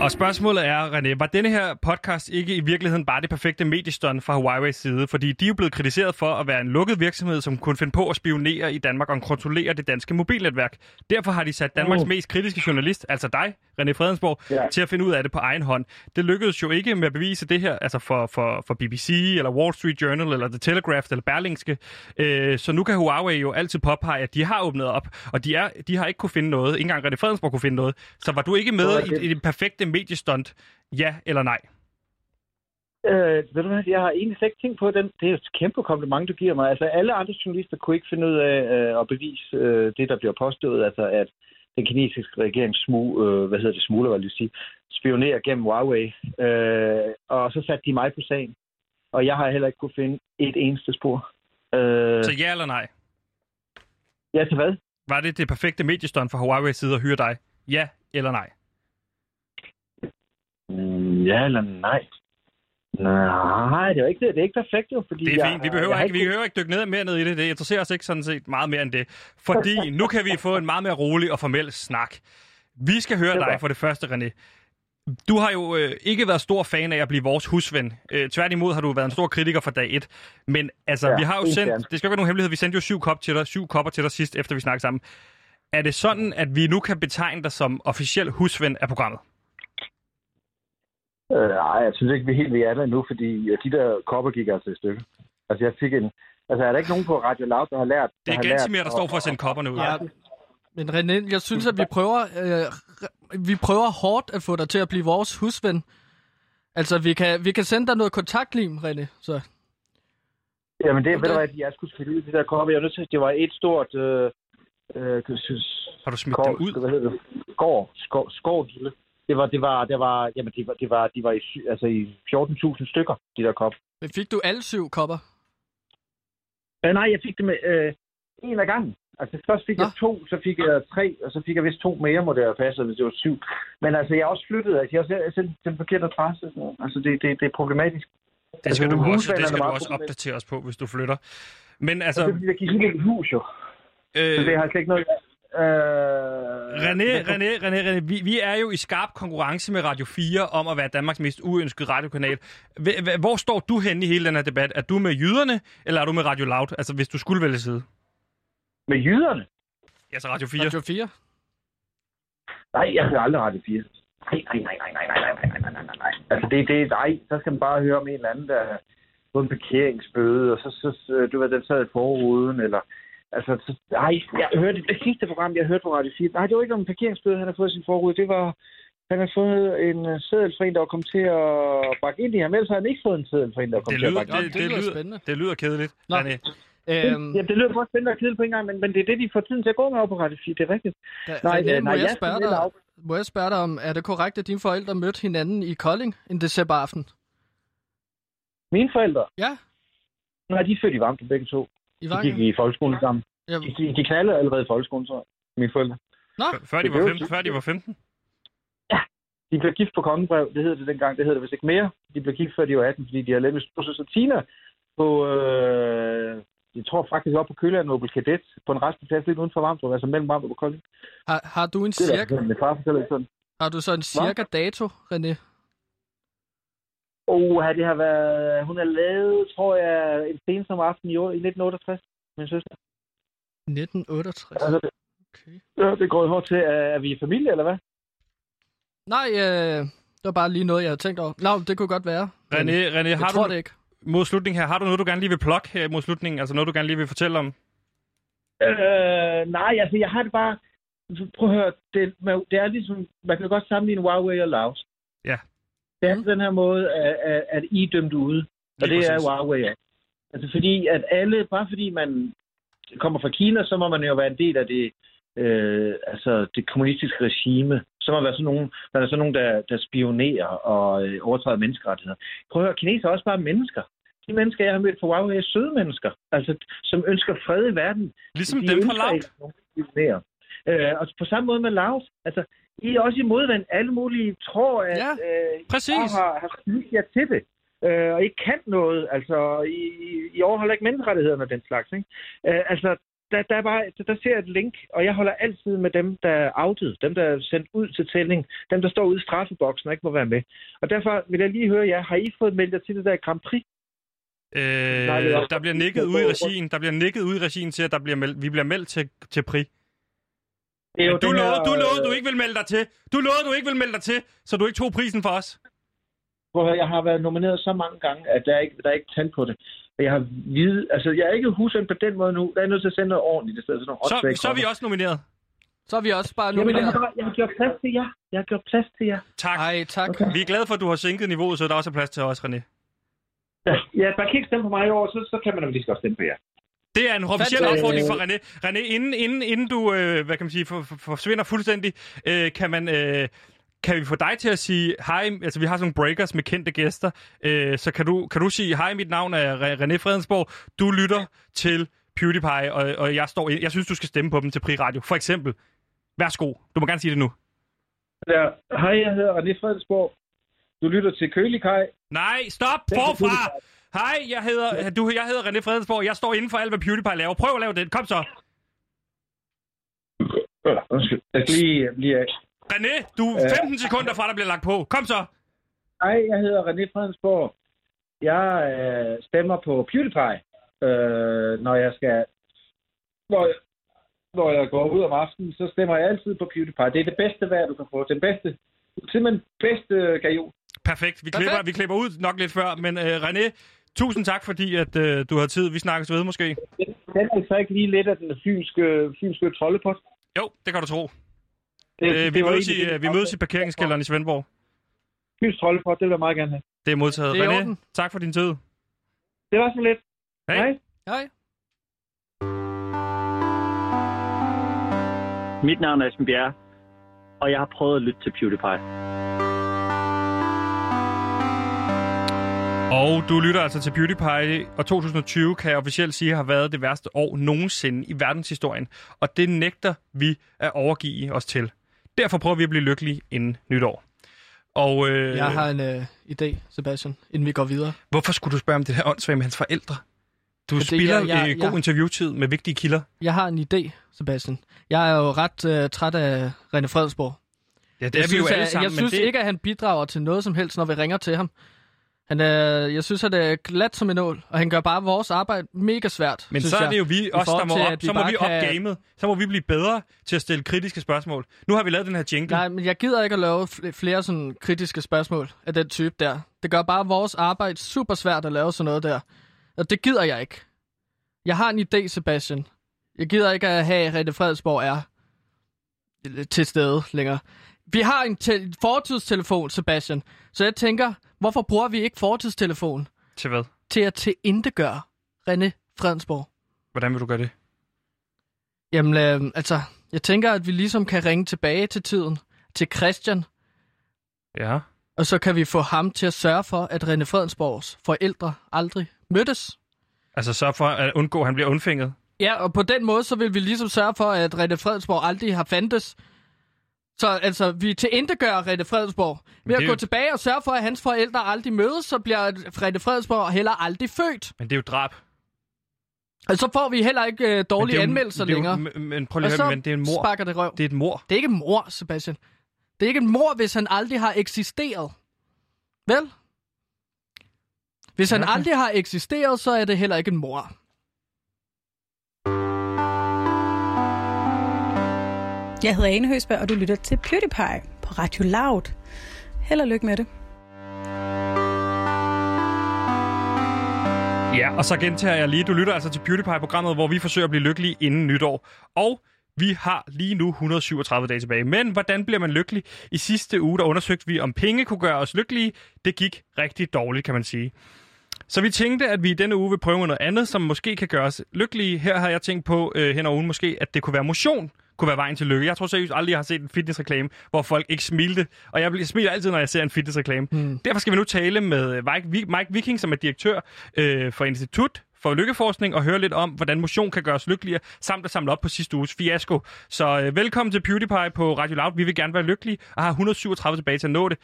Og spørgsmålet er, René, var denne her podcast ikke i virkeligheden bare det perfekte mediestund fra Huawei's side? Fordi de er jo blevet kritiseret for at være en lukket virksomhed, som kunne finde på at spionere i Danmark og kontrollere det danske mobilnetværk. Derfor har de sat Danmarks mest kritiske journalist, altså dig, René Fredensborg, Ja. til at finde ud af det på egen hånd. Det lykkedes jo ikke med at bevise det her, altså for, for, for BBC, eller Wall Street Journal, eller The Telegraph, eller Berlingske. Øh, så nu kan Huawei jo altid påpege, at de har åbnet op, og de, er, de har ikke kunne finde noget. Ikke engang René Fredensborg kunne finde noget. Så var du ikke med i, i det perfekte mediestunt? Ja eller nej? Øh, ved du hvad, jeg har egentlig slet ikke tænkt på den. Det er et kæmpe kompliment, du giver mig. Altså, alle andre journalister kunne ikke finde ud af øh, at bevise øh, det, der bliver påstået, altså at den kinesiske regering smu, øh, hvad hedder det, smugler, vil jeg sige, spionerer gennem Huawei. Øh, og så satte de mig på sagen. Og jeg har heller ikke kunne finde et eneste spor. Øh, Så ja eller nej? ja, til hvad? Var det det perfekte mediestunt fra Huawei's side at hyre dig? Ja eller nej? Mm, ja eller nej? Nej, det er ikke det. Det er ikke perfekt jo, fordi Det er jeg, fint. Vi behøver, jeg ikke, vi behøver ikke dykke ned mere ned i det. Det interesserer os ikke sådan set meget mere end det. Fordi nu kan vi få en meget mere rolig og formel snak. Vi skal høre dig for det første, René. Du har jo øh, ikke været stor fan af at blive vores husven. Øh, tværtimod har du været en stor kritiker fra dag et. Men altså, ja, vi har jo sendt, det skal ikke være nogen hemmelighed, vi sendte jo syv, kop til dig, syv kopper til dig sidst, efter vi snakkede sammen. Er det sådan, at vi nu kan betegne dig som officiel husven af programmet? Øh, nej, jeg synes ikke, vi er helt ved alle endnu, fordi de der kopper gik altså i stykker. Altså, jeg fik en... Altså, er der ikke nogen på Radio Loud, der har lært... Det er Gansimir, der står for at sende kopperne ud. Ja. Men René, jeg synes, at vi prøver, øh, vi prøver hårdt at få dig til at blive vores husven. Altså, vi kan, vi kan sende dig noget kontaktlim, René. Så. Jamen, det, Okay. ved du hvad, jeg skulle spille ud de der kopper. Jeg er nødt til, det var et stort... Øh, øh, synes, Har du smidt skov, dem ud? Hvad hedder det? Skov, skov, skovgilde. Det var, det var, det var, jamen, det var, det var, de var i, altså i 14.000 stykker, de der kopper. Men fik du alle syv kopper? Øh, nej, jeg fik det med øh, en af gangen. Altså først fik Nå. jeg to, så fik jeg tre, og så fik jeg vist to mere, må det have passet, hvis det var syv. Men altså, jeg har også flyttet, altså, jeg har selv- sendt den forkerte adresse. så- Altså, det, det, det er problematisk. Det skal, Altså, du også, det skal du også opdatere os på, hvis du flytter. Men Så altså, det er fordi, der gik helt i hus, jo. øh, Så det har slet ikke noget... Øh, René, René, René, René, vi, vi er jo i skarp konkurrence med Radio 4 om at være Danmarks mest uønskede radiokanal. Hvor står du henne i hele den her debat? Er du med jyderne, eller er du med Radio Loud? Altså, hvis du skulle vælge side. Med jyderne? Altså Radio 4. Radio 4? Nej, jeg hører aldrig Radio 4. Nej, nej, nej, nej, nej, nej, nej, nej, nej, nej, nej. Altså, det, det, nej, så skal man bare høre om en eller anden, der har fået en parkeringsbøde, og så, så, så du ved, den sad i forruden, eller... Altså, så, nej, jeg hørte det sidste program, jeg hørte på Radio 4. Nej, det var ikke om en parkeringsbøde, han har fået i sin forrude. Det var, han har fået en uh, seddel for en, der var kommet til at bakke ind i ham. Ellers har han ikke fået en seddel for en, der var kommet til at lyder, bakke Nå, det, det det, lyder spændende. det lyder kedeligt, Nå. René. Øhm, Jamen, det lyder både spændende og kedeligt på en gang, men, men det er det, de får tiden til at gå med over på Radio 4. Det er rigtigt. da, Nej, René, øh, må, nej, jeg jeg spørge dig, af- må jeg spørge dig om, er det korrekt, at dine forældre mødte hinanden i Kolding en decemberaften? Mine forældre, Ja, nej, de er født i Vamdrup begge to. I De gik i folkeskolen sammen. Ja, De, de, de knaldede allerede i folkeskolen, så mine forældre. Før- Før de Det var blev 15? jo- Før de var 15? De blev gift på kongebrev, det hed det dengang, det hed det vist ikke mere. De blev gift før de var 18, fordi de har lavet så Tina på, øh, jeg tror faktisk op på Køland Nobel Kadet, på en resteplads lidt uden for Vamdrup, altså mellem Vamdrup og Kolding. har, har du en Det er cirka, har du så en cirka dato, René? Oh, det har været... Hun har lavet, tror jeg, en scene som aften i, år, i 1968. Min søster. 1968. Altså, det, Okay. ja, det går jo hårdt til. Er, er vi i familie, eller hvad? Nej, øh, det var bare lige noget, jeg havde tænkt over. Nå, det kunne godt være. René, René jeg har tror du det ikke. mod slutningen her, har du noget, du gerne lige vil plukke her mod slutningen? Altså noget, du gerne lige vil fortælle om? Øh, nej, altså, jeg har det bare... Prøv at høre, det, man- det er ligesom... Man kan godt sammenligne Huawei og Laos. Ja. Det er den her måde, at, at, at I er dømt ude. Og Lige det er. Huawei. Altså fordi, at alle, bare fordi man kommer fra Kina, så må man jo være en del af det, øh, altså det kommunistiske regime. Så må man være sådan nogen, der er sådan nogen, der, der spionerer og øh, overtræder menneskerettigheder. Prøv at høre, kineser er også bare mennesker. De mennesker, jeg har mødt på Huawei, er søde mennesker, altså, som ønsker fred i verden. Ligesom De dem fra spionerer. Øh, og på samme måde med Laos. Altså, I er også i modvand. Alle mulige tror, at Ja, øh, præcis. I har, har snydt jer til det. Øh, og ikke kan noget. Altså, I, I- overholder ikke menneskerettighederne og den slags. Ikke? Øh, altså, der, der, er bare, der, der ser jeg et link, og jeg holder altid med dem, der er outet, dem, der er sendt ud til tælling, dem, der står ude i straffeboksen og ikke må være med. Og derfor vil jeg lige høre jer, har I fået meldt jer til det der Grand Prix? Nej, Øh, også- der bliver nikket ud i regien. Der bliver nikket ud i regien til, at der bliver meldt, vi bliver meldt til, til pri. Det er Men du den lovede, her, du lovede, øh, du ikke vil melde dig til. Du lovede, du ikke vil melde dig til, så du ikke tog prisen for os. Høre, jeg har været nomineret så mange gange, at der er ikke, der er ikke tal på det. Og jeg har vide, altså jeg er ikke husøn på den måde nu. Der er nødt til at sende noget ordentligt i stedet for nogle Så, så er vi også nomineret. Så er vi også bare Jamen, jeg, nomineret. har, jeg har gjort plads til jer. Jeg har gjort plads til jer. Tak. Ej, tak. Okay. Vi er glade for, at du har sænket niveauet, så der også er plads til os, René. Ja, ja man kan ikke stemme på mig i år, så, så kan man jo lige godt stemme på jer. Det er en officiel Fantastisk. opfordring fra René. René, inden, inden, inden du øh, hvad kan man sige, for, for, forsvinder fuldstændig, øh, kan man... Øh, kan vi få dig til at sige hej? Altså, vi har sådan nogle breakers med kendte gæster. Øh, så kan du, kan du sige, hej, mit navn er Re- René Fredensborg. Du lytter til PewDiePie, og, og jeg, står, jeg synes, du skal stemme på dem til Pri Radio. For eksempel. Værsgo. Du må gerne sige det nu. Ja, hej, jeg hedder René Fredensborg. Du lytter til Kølikaj. Nej, stop! Forfra! Hej, jeg hedder, du, jeg hedder René Fredensborg. Jeg står inden for alt, hvad PewDiePie laver. Prøv at lave det. Kom så. Undskyld. Jeg skal lige, lige... René, du er 15 sekunder fra, der bliver lagt på. Kom så. Hej, jeg hedder René Fredensborg. Jeg øh, stemmer på PewDiePie, øh, når jeg skal... Når jeg, når jeg går ud om aftenen, så stemmer jeg altid på PewDiePie. Det er det bedste vejr, du kan få. Den bedste, simpelthen bedste gajol. Perfekt. Vi Perfekt. klipper, vi klipper ud nok lidt før, men øh, René, tusind tak, fordi at, øh, du har tid. Vi snakkes ved måske. Den er så ikke lige lidt af den fynske, fynske troldepot. Jo, det kan du tro. Det, Øh, vi, var mødes i, det, øh, vi mødes i parkeringskælderen i Svendborg. Fyns troldepot, det vil jeg meget gerne have. Det er modtaget. Det er René, orden. tak for din tid. Det var så lidt. Hej. Hej. Hej. Mit navn er Esben Bjerre, og jeg har prøvet at lytte til PewDiePie. Og du lytter altså til PewDiePie, og 2020 kan jeg officielt sige har været det værste år nogensinde i verdenshistorien. Og det nægter vi at overgive os til. Derfor prøver vi at blive lykkelige inden nytår. Og øh, Jeg har en øh, idé, Sebastian, inden vi går videre. hvorfor skulle du spørge om det her åndssvagt med hans forældre? Du Fordi spiller jeg- jeg- øh, god jeg- interviewtid med vigtige kilder. Jeg har en idé, Sebastian. Jeg er jo ret øh, træt af René Fredsborg. Ja, det jeg er vi jo synes, alle at- sammen. Jeg men synes det... ikke, at han bidrager til noget som helst, når vi ringer til ham. Han er, jeg synes, at det er glat som en ål, og han gør bare vores arbejde mega svært. Men så er jeg. det jo vi, os, der må til, op, så må vi op kan- gamet. Så må vi blive bedre til at stille kritiske spørgsmål. Nu har vi lavet den her jingle. Nej, men jeg gider ikke at lave fl- flere sådan kritiske spørgsmål af den type der. Det gør bare vores arbejde super svært at lave sådan noget der. Og det gider jeg ikke. Jeg har en idé, Sebastian. Jeg gider ikke at have, at Rette Fredsborg er til stede længere. Vi har en te- fortidstelefon, Sebastian. Så jeg tænker, hvorfor bruger vi ikke fortidstelefon Til hvad? til at tilindegøre René Fredensborg? Hvordan vil du gøre det? Jamen, øh, altså, jeg tænker, at vi ligesom kan ringe tilbage til tiden, til Christian, Ja. og så kan vi få ham til at sørge for, at René Fredensborgs forældre aldrig mødtes. Altså så for at undgå, at han bliver undfænget. Ja, og på den måde, så vil vi ligesom sørge for, at René Fredensborg aldrig har fandtes. Så altså, vi tilindegør René Fredensborg. Ved at er gå jo- tilbage og sørge for, at hans forældre aldrig mødes, så bliver René Fredensborg heller aldrig født. Men det er jo drab. Og så får vi heller ikke øh, dårlige jo- anmeldelser er jo- længere. Men, men prøv lige at høre, men det er en mor. sparker det røv. Det er et mor. Det er ikke en mor, Sebastian. Det er ikke en mor, hvis han aldrig har eksisteret. Vel? Hvis han aldrig har eksisteret, så er det heller ikke en mor. Jeg hedder Ane Høsberg, og du lytter til PewDiePie på Radio Loud. Held og lykke med det. Ja, og så gentager jeg lige, du lytter altså til PewDiePie-programmet, hvor vi forsøger at blive lykkelige inden nytår. Og vi har lige nu 137 dage tilbage. Men hvordan bliver man lykkelig? I sidste uge, der undersøgte vi, om penge kunne gøre os lykkelige. Det gik rigtig dårligt, kan man sige. Så vi tænkte, at vi i denne uge vil prøve noget andet, som måske kan gøre os lykkelige. Her har jeg tænkt på øh, hen over ugen måske, at det kunne være motion kunne være vejen til lykke. Jeg tror seriøst aldrig, jeg har set en fitnessreklame, hvor folk ikke smilte. Og jeg smiler altid, når jeg ser en fitnessreklame. Hmm. Derfor skal vi nu tale med øh, Mike, Mike Viking, som er direktør øh, for Institut for Lykkeforskning, og høre lidt om, hvordan motion kan gøre os lykkeligere, samt at samle op på sidste uges fiasko. Så øh, velkommen til PewDiePie på Radio Loud. Vi vil gerne være lykkelige, og har 137 tilbage til at nå det.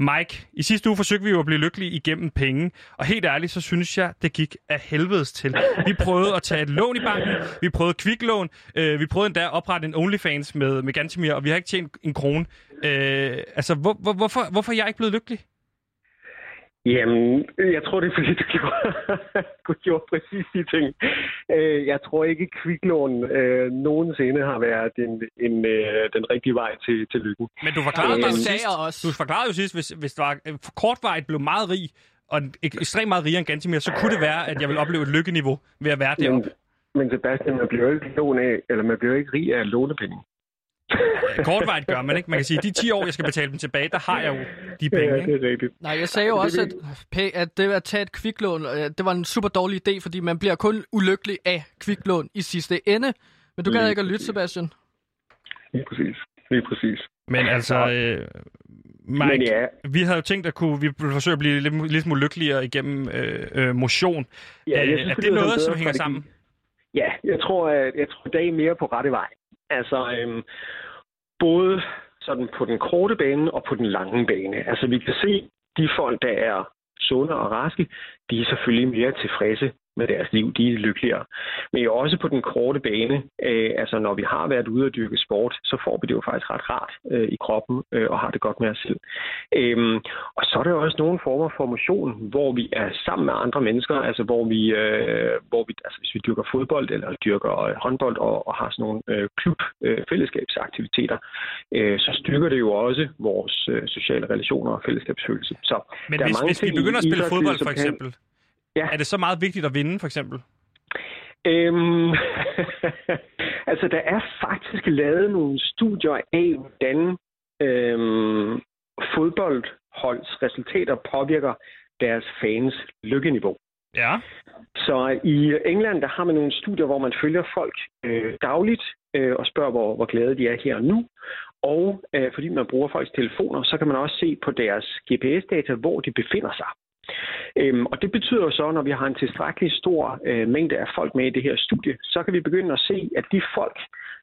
Mike, i sidste uge forsøgte vi jo at blive lykkelige igennem penge, og helt ærligt, så synes jeg, det gik af helvedes til. Vi prøvede at tage et lån i banken, vi prøvede kviklån, øh, vi prøvede endda at oprette en OnlyFans med, med Gantemir, og vi har ikke tjent en krone. Øh, altså, hvor, hvor, hvorfor, hvorfor er jeg ikke blevet lykkelig? Jamen, jeg tror, det er fordi, du gjorde, du gjorde præcis de ting. Øh, Jeg tror ikke, kviklån øh, nogensinde har været en, en, øh, den rigtige vej til, til lykken. Men du forklarede, Øh, jo sidst, også. du forklarede jo sidst, hvis, hvis det var kortvarigt blev meget rig, og ekstremt meget rigere end Gantemir, så kunne det være, at jeg ville opleve et lykkeniveau ved at være Men, deroppe. men Sebastian, man bliver jo ikke lån af, eller man bliver ikke rig af lånepenge. Kortvarigt gør man ikke. Man kan sige, at de 10 år, jeg skal betale dem tilbage, der har jeg jo de penge. Ja, det er rigtigt. Nej, jeg sagde jo også, at, at det at tage et kviklån, øh, det var en super dårlig idé, fordi man bliver kun ulykkelig af kviklån i sidste ende. Men du gad ikke at lytte, Sebastian. Lige præcis. Lige præcis. Men altså, øh, Mike, Men ja, vi havde jo tænkt, at kunne, vi ville forsøge at blive lidt, lidt lykkeligere igennem øh, øh, motion. ja jeg øh, synes, er det det noget, som hænger strategi. sammen? Ja, jeg tror, at jeg tror, det er mere på rette vej. Altså, øhm, både sådan på den korte bane og på den lange bane. Altså, vi kan se, de folk, der er sunde og raske, de er selvfølgelig mere tilfredse med deres liv. De er lykkeligere. Men også på den korte bane, øh, altså når vi har været ude og dyrke sport, så får vi det jo faktisk ret rart øh, i kroppen øh, og har det godt med os selv. Øhm, og så er der også nogle former for motion, hvor vi er sammen med andre mennesker, altså hvor vi, øh, hvor vi altså hvis vi dyrker fodbold eller dyrker øh, håndbold og, og har sådan nogle øh, klub øh, fællesskabsaktiviteter, øh, så styrker det jo også vores øh, sociale relationer og fællesskabsfølelse. Så Men der er hvis, mange hvis vi ting i begynder at spille fodbold, for kan- eksempel, Ja. er det så meget vigtigt at vinde, for eksempel? Øhm, altså, der er faktisk lavet nogle studier af, hvordan øhm, fodboldholds resultater påvirker deres fans lykkeniveau. Ja. Så i England, der har man nogle studier, hvor man følger folk øh, dagligt øh, og spørger, hvor, hvor glade de er her og nu. Og øh, fordi man bruger folks telefoner, så kan man også se på deres GPS-data, hvor de befinder sig. Øhm, og det betyder jo så, når vi har en tilstrækkelig stor øh, mængde af folk med i det her studie, så kan vi begynde at se, at de folk,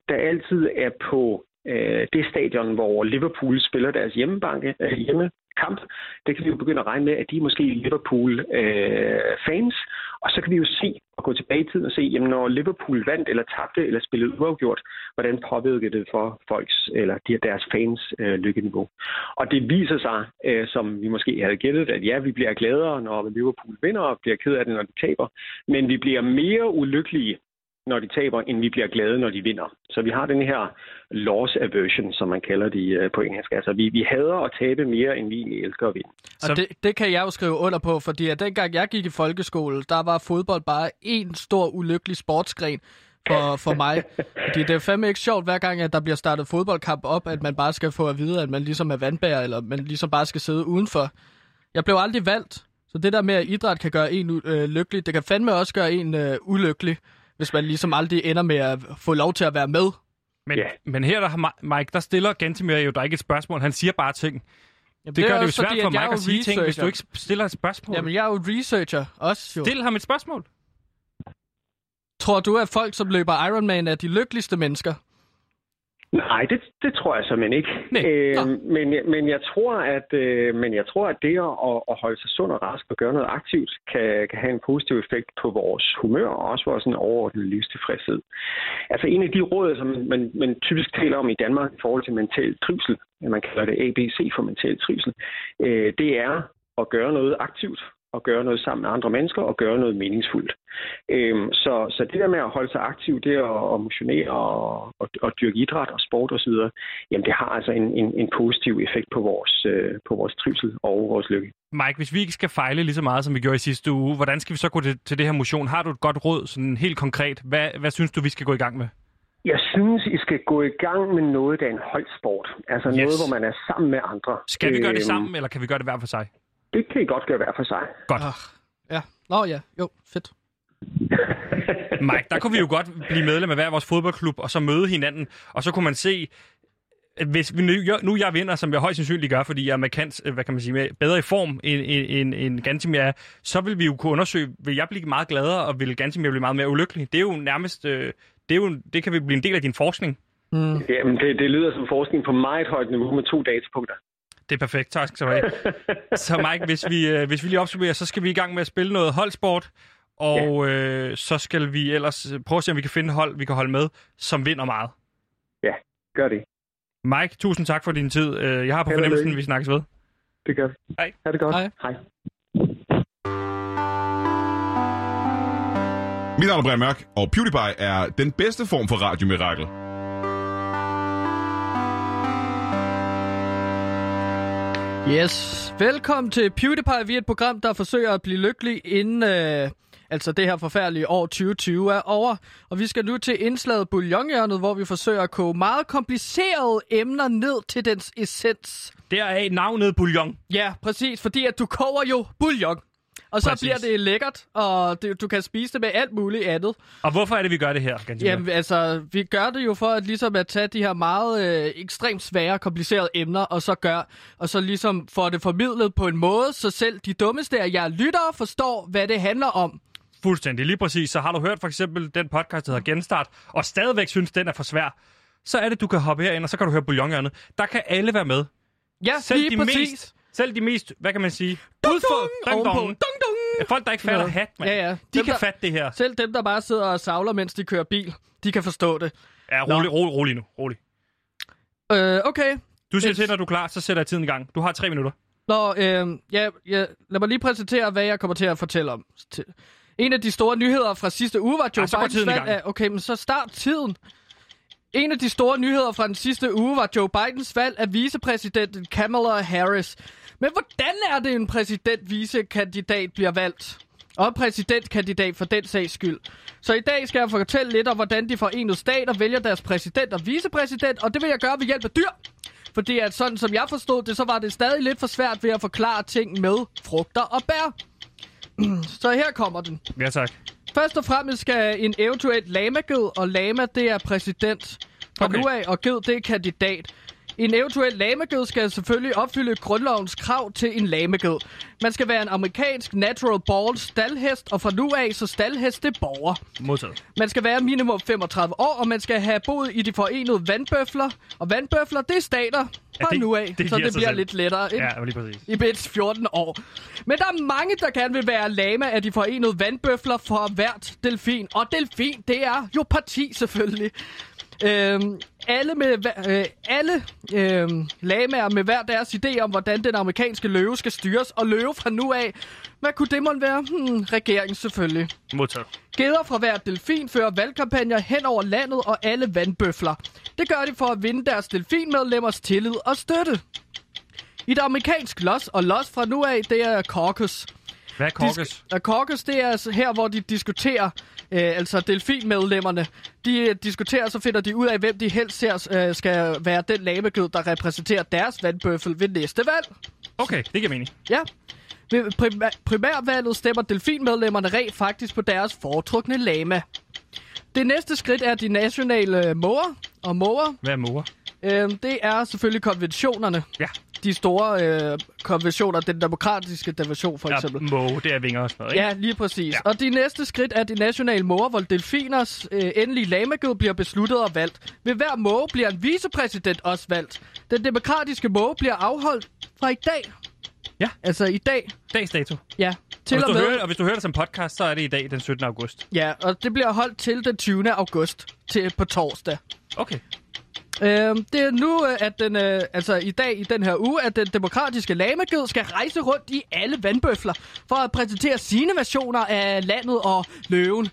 der altid er på øh, det stadion, hvor Liverpool spiller deres hjemmebanke, øh, kamp, der kan vi jo begynde at regne med, at de er måske Liverpool-fans. og så kan vi jo se og gå tilbage i tiden og se, jamen, når Liverpool vandt eller tabte eller spillede uafgjort, hvordan påvirkede det for folks eller de, deres fans øh, lykkeniveau. Og det viser sig, øh, som vi måske havde gættet, at ja, vi bliver gladere, når Liverpool vinder, og bliver ked af det, når de taber. Men vi bliver mere ulykkelige, når de taber, end vi bliver glade, når de vinder. Så vi har den her loss aversion, som man kalder det øh, på engelsk. Altså, vi, vi hader at tabe mere, end vi elsker at vinde. Og Så- det, det kan jeg jo skrive under på, fordi at dengang jeg gik i folkeskole, der var fodbold bare en stor ulykkelig sportsgren for, for mig. Fordi det er fandme ikke sjovt, hver gang at der bliver startet fodboldkamp op, at man bare skal få at vide, at man ligesom er vandbærer, eller man ligesom bare skal sidde udenfor. Jeg blev aldrig valgt, så det der med, at idræt kan gøre en øh, lykkelig, det kan fandme også gøre en øh, ulykkelig, hvis man ligesom aldrig ender med at få lov til at være med. Men, Ja. men her, der Mike, der stiller Gantemir jo, der er ikke et spørgsmål. Han siger bare ting. Jamen, Det, det gør er det jo svært fordi, for jo at sige ting, hvis du researcher. ikke stiller et spørgsmål. Jamen, jeg er jo researcher også jo. Stil ham et spørgsmål. Tror du, at folk, som løber Ironman, er de lykkeligste mennesker? Nej, det, det tror jeg simpelthen ikke. Nej. Øh, men, men, jeg tror, at, øh, men jeg tror, at det at, at holde sig sund og rask og gøre noget aktivt, kan, kan have en positiv effekt på vores humør og også vores sådan, overordnede livstilfredshed. Altså en af de råd, som man, man typisk taler om i Danmark i forhold til mental trivsel, man kalder det ABC for mental trivsel, øh, det er at gøre noget aktivt at gøre noget sammen med andre mennesker og gøre noget meningsfuldt. Øhm, så, så det der med at holde sig aktiv, det at, at motionere og, og, og dyrke idræt og sport osv., jamen det har altså en, en, en positiv effekt på vores, øh, på vores trivsel og vores lykke. Mike, hvis vi ikke skal fejle lige så meget, som vi gjorde i sidste uge, hvordan skal vi så gå til, til det her motion? Har du et godt råd, sådan helt konkret? Hvad, hvad synes du, vi skal gå i gang med? Jeg synes, I skal gå i gang med noget, der er en holdsport. Altså Yes. noget, hvor man er sammen med andre. Skal vi gøre det Øhm, sammen, eller kan vi gøre det hver for sig? Det kan I godt gøre hver for sig. Godt. Ah, ja. Nå ja, jo, fedt. Mike, der kunne vi jo godt blive medlem af hver vores fodboldklub, og så møde hinanden, og så kunne man se, at hvis vi nu, nu jeg vinder, som jeg højst sandsynligt gør, fordi jeg er markant, øh, hvad kan man sige, bedre i form end, end, end, end Gantimir er, så vil vi jo kunne undersøge, vil jeg blive meget gladere, og vil Gantimir blive meget mere ulykkelig? Det er jo nærmest, øh, det, er jo, det kan vi blive en del af din forskning. Mm. Jamen, det, det lyder som forskning på meget højt niveau med to datapunkter. Det er perfekt, tak skal du have. så Mike, hvis vi, øh, hvis vi lige opsummerer, så skal vi i gang med at spille noget holdsport, og øh, så skal vi ellers prøve at se, om vi kan finde hold, vi kan holde med, som vinder meget. Gør det. Mike, tusind tak for din tid. Øh, Jeg har på fornemmelsen, lykke. vi snakkes ved. Det gør vi. Hej. Ha' det godt. Hej. Hej. Mit navn er Brian Mørk, og PewDiePie er den bedste form for radiomirakel. Yes, velkommen til PewDiePie. Vi er et program, der forsøger at blive lykkelig inden øh, altså det her forfærdelige år 2020 er over. Og vi skal nu til indslaget Bouillonhjørnet, hvor vi forsøger at koge meget komplicerede emner ned til dens essens. Deraf navnet Bouillon. Ja, præcis, fordi at du koger jo bouillon. Og så Præcis. bliver det lækkert, og det, du kan spise det med alt muligt andet. Og hvorfor er det, vi gør det her, Gantimir? Jamen, altså, vi gør det jo for at ligesom at tage de her meget øh, ekstremt svære, komplicerede emner, og så gør, og så ligesom få det formidlet på en måde, så selv de dummeste af jer lyttere forstår, hvad det handler om. Fuldstændig, lige præcis. Så har du hørt for eksempel den podcast, der hedder Genstart, og stadigvæk synes, den er for svær, så er det, du kan hoppe herind, og så kan du høre Bouillonhjørnet. Der kan alle være med. Ja, Selv lige de præcis. mest, selv de mest, hvad kan man sige, Dun, udfor, dun, ovenpå. Dun, dun. Folk, der ikke fatter hat, mand. Ja, ja. De Dem, kan der- fatte det her. Selv dem, der bare sidder og savler, mens de kører bil, de kan forstå det. Ja, rolig, rolig, rolig nu. Rolig. Øh, okay. Du siger Yes. til, når du er klar, så sætter jeg tiden i gang. Du har tre minutter. Nå, øh, ja, ja, lad mig lige præsentere, hvad jeg kommer til at fortælle om. En af de store nyheder fra sidste uge var Joe Ja, Bidens valg af... Okay, men så start tiden. En af de store nyheder fra den sidste uge var Joe Bidens valg af vicepræsidenten Kamala Harris. Men hvordan er det, en præsident-vicekandidat bliver valgt? Og en præsidentkandidat for den sags skyld. Så i dag skal jeg fortælle lidt om, hvordan de forenede stater vælger deres præsident og vicepræsident, og det vil jeg gøre ved hjælp af dyr. Fordi at sådan som jeg forstod det, så var det stadig lidt for svært ved at forklare ting med frugter og bær. Så her kommer den. Ja, tak. Først og fremmest skal en eventuelt lamaged, og lama det er præsident fra Okay. okay. nu af, og ged det er kandidat. En eventuel lamaged skal selvfølgelig opfylde grundlovens krav til en lamaged. Man skal være en amerikansk natural born staldhest, og fra nu af så staldhest det er borger. Modtaget. Man skal være minimum 35 år, og man skal have boet i de forenede vandbøfler. Og vandbøfler, det er stater fra det- nu af, det så det bliver selv. lidt lettere. Ikke? Ja, lige præcis. i mindst 14 år. Men der er mange, der gerne vil være lama af de forenede vandbøfler for hvert delfin. Og delfin, det er jo parti selvfølgelig. Øhm, alle med, øh, alle øhm, lamaer med hver deres idé om, hvordan den amerikanske løve skal styres. Og løve fra nu af, hvad kunne det måtte være? Hmm, regeringen selvfølgelig. Modtaget. Geder fra hver delfin fører valgkampagner hen over landet og alle vandbøfler. Det gør de for at vinde deres delfinmedlemmers tillid og støtte. I det amerikansk los og los fra nu af, det er caucus. Hvad er caucus? og caucus, det er altså her, hvor de diskuterer, øh, altså delfinmedlemmerne, de øh, diskuterer, så finder de ud af, hvem de helst ser øh, skal være den lamegød, der repræsenterer deres vandbøffel ved næste valg. Okay, det giver mening. Ja. Ved primær- primærvalget stemmer delfinmedlemmerne rent faktisk på deres foretrukne lama. Det næste skridt er de nationale øh, måger og måger. Hvad er mor? Øhm, det er selvfølgelig konventionerne. Ja. De store øh, konventioner, den demokratiske division for eksempel. Ja, må, det er vinger og sådan noget, ikke? Ja, lige præcis. Ja. Og de næste skridt er de nationale måger, hvor delfiners øh, endelige lamagød bliver besluttet og valgt. Ved hver måge bliver en vicepræsident også valgt. Den demokratiske måge bliver afholdt fra i dag. Ja. Altså i dag. Dags dato. Ja. Og Til hvis, og du med. hører, og hvis du hører det som podcast, så er det i dag, den 17. august. Ja, og det bliver holdt til den 20. august til på torsdag. Okay. Øhm, det er nu, øh, at den, øh, altså i dag, i den her uge, at den demokratiske lamaged skal rejse rundt i alle vandbøfler for at præsentere sine versioner af landet og løven.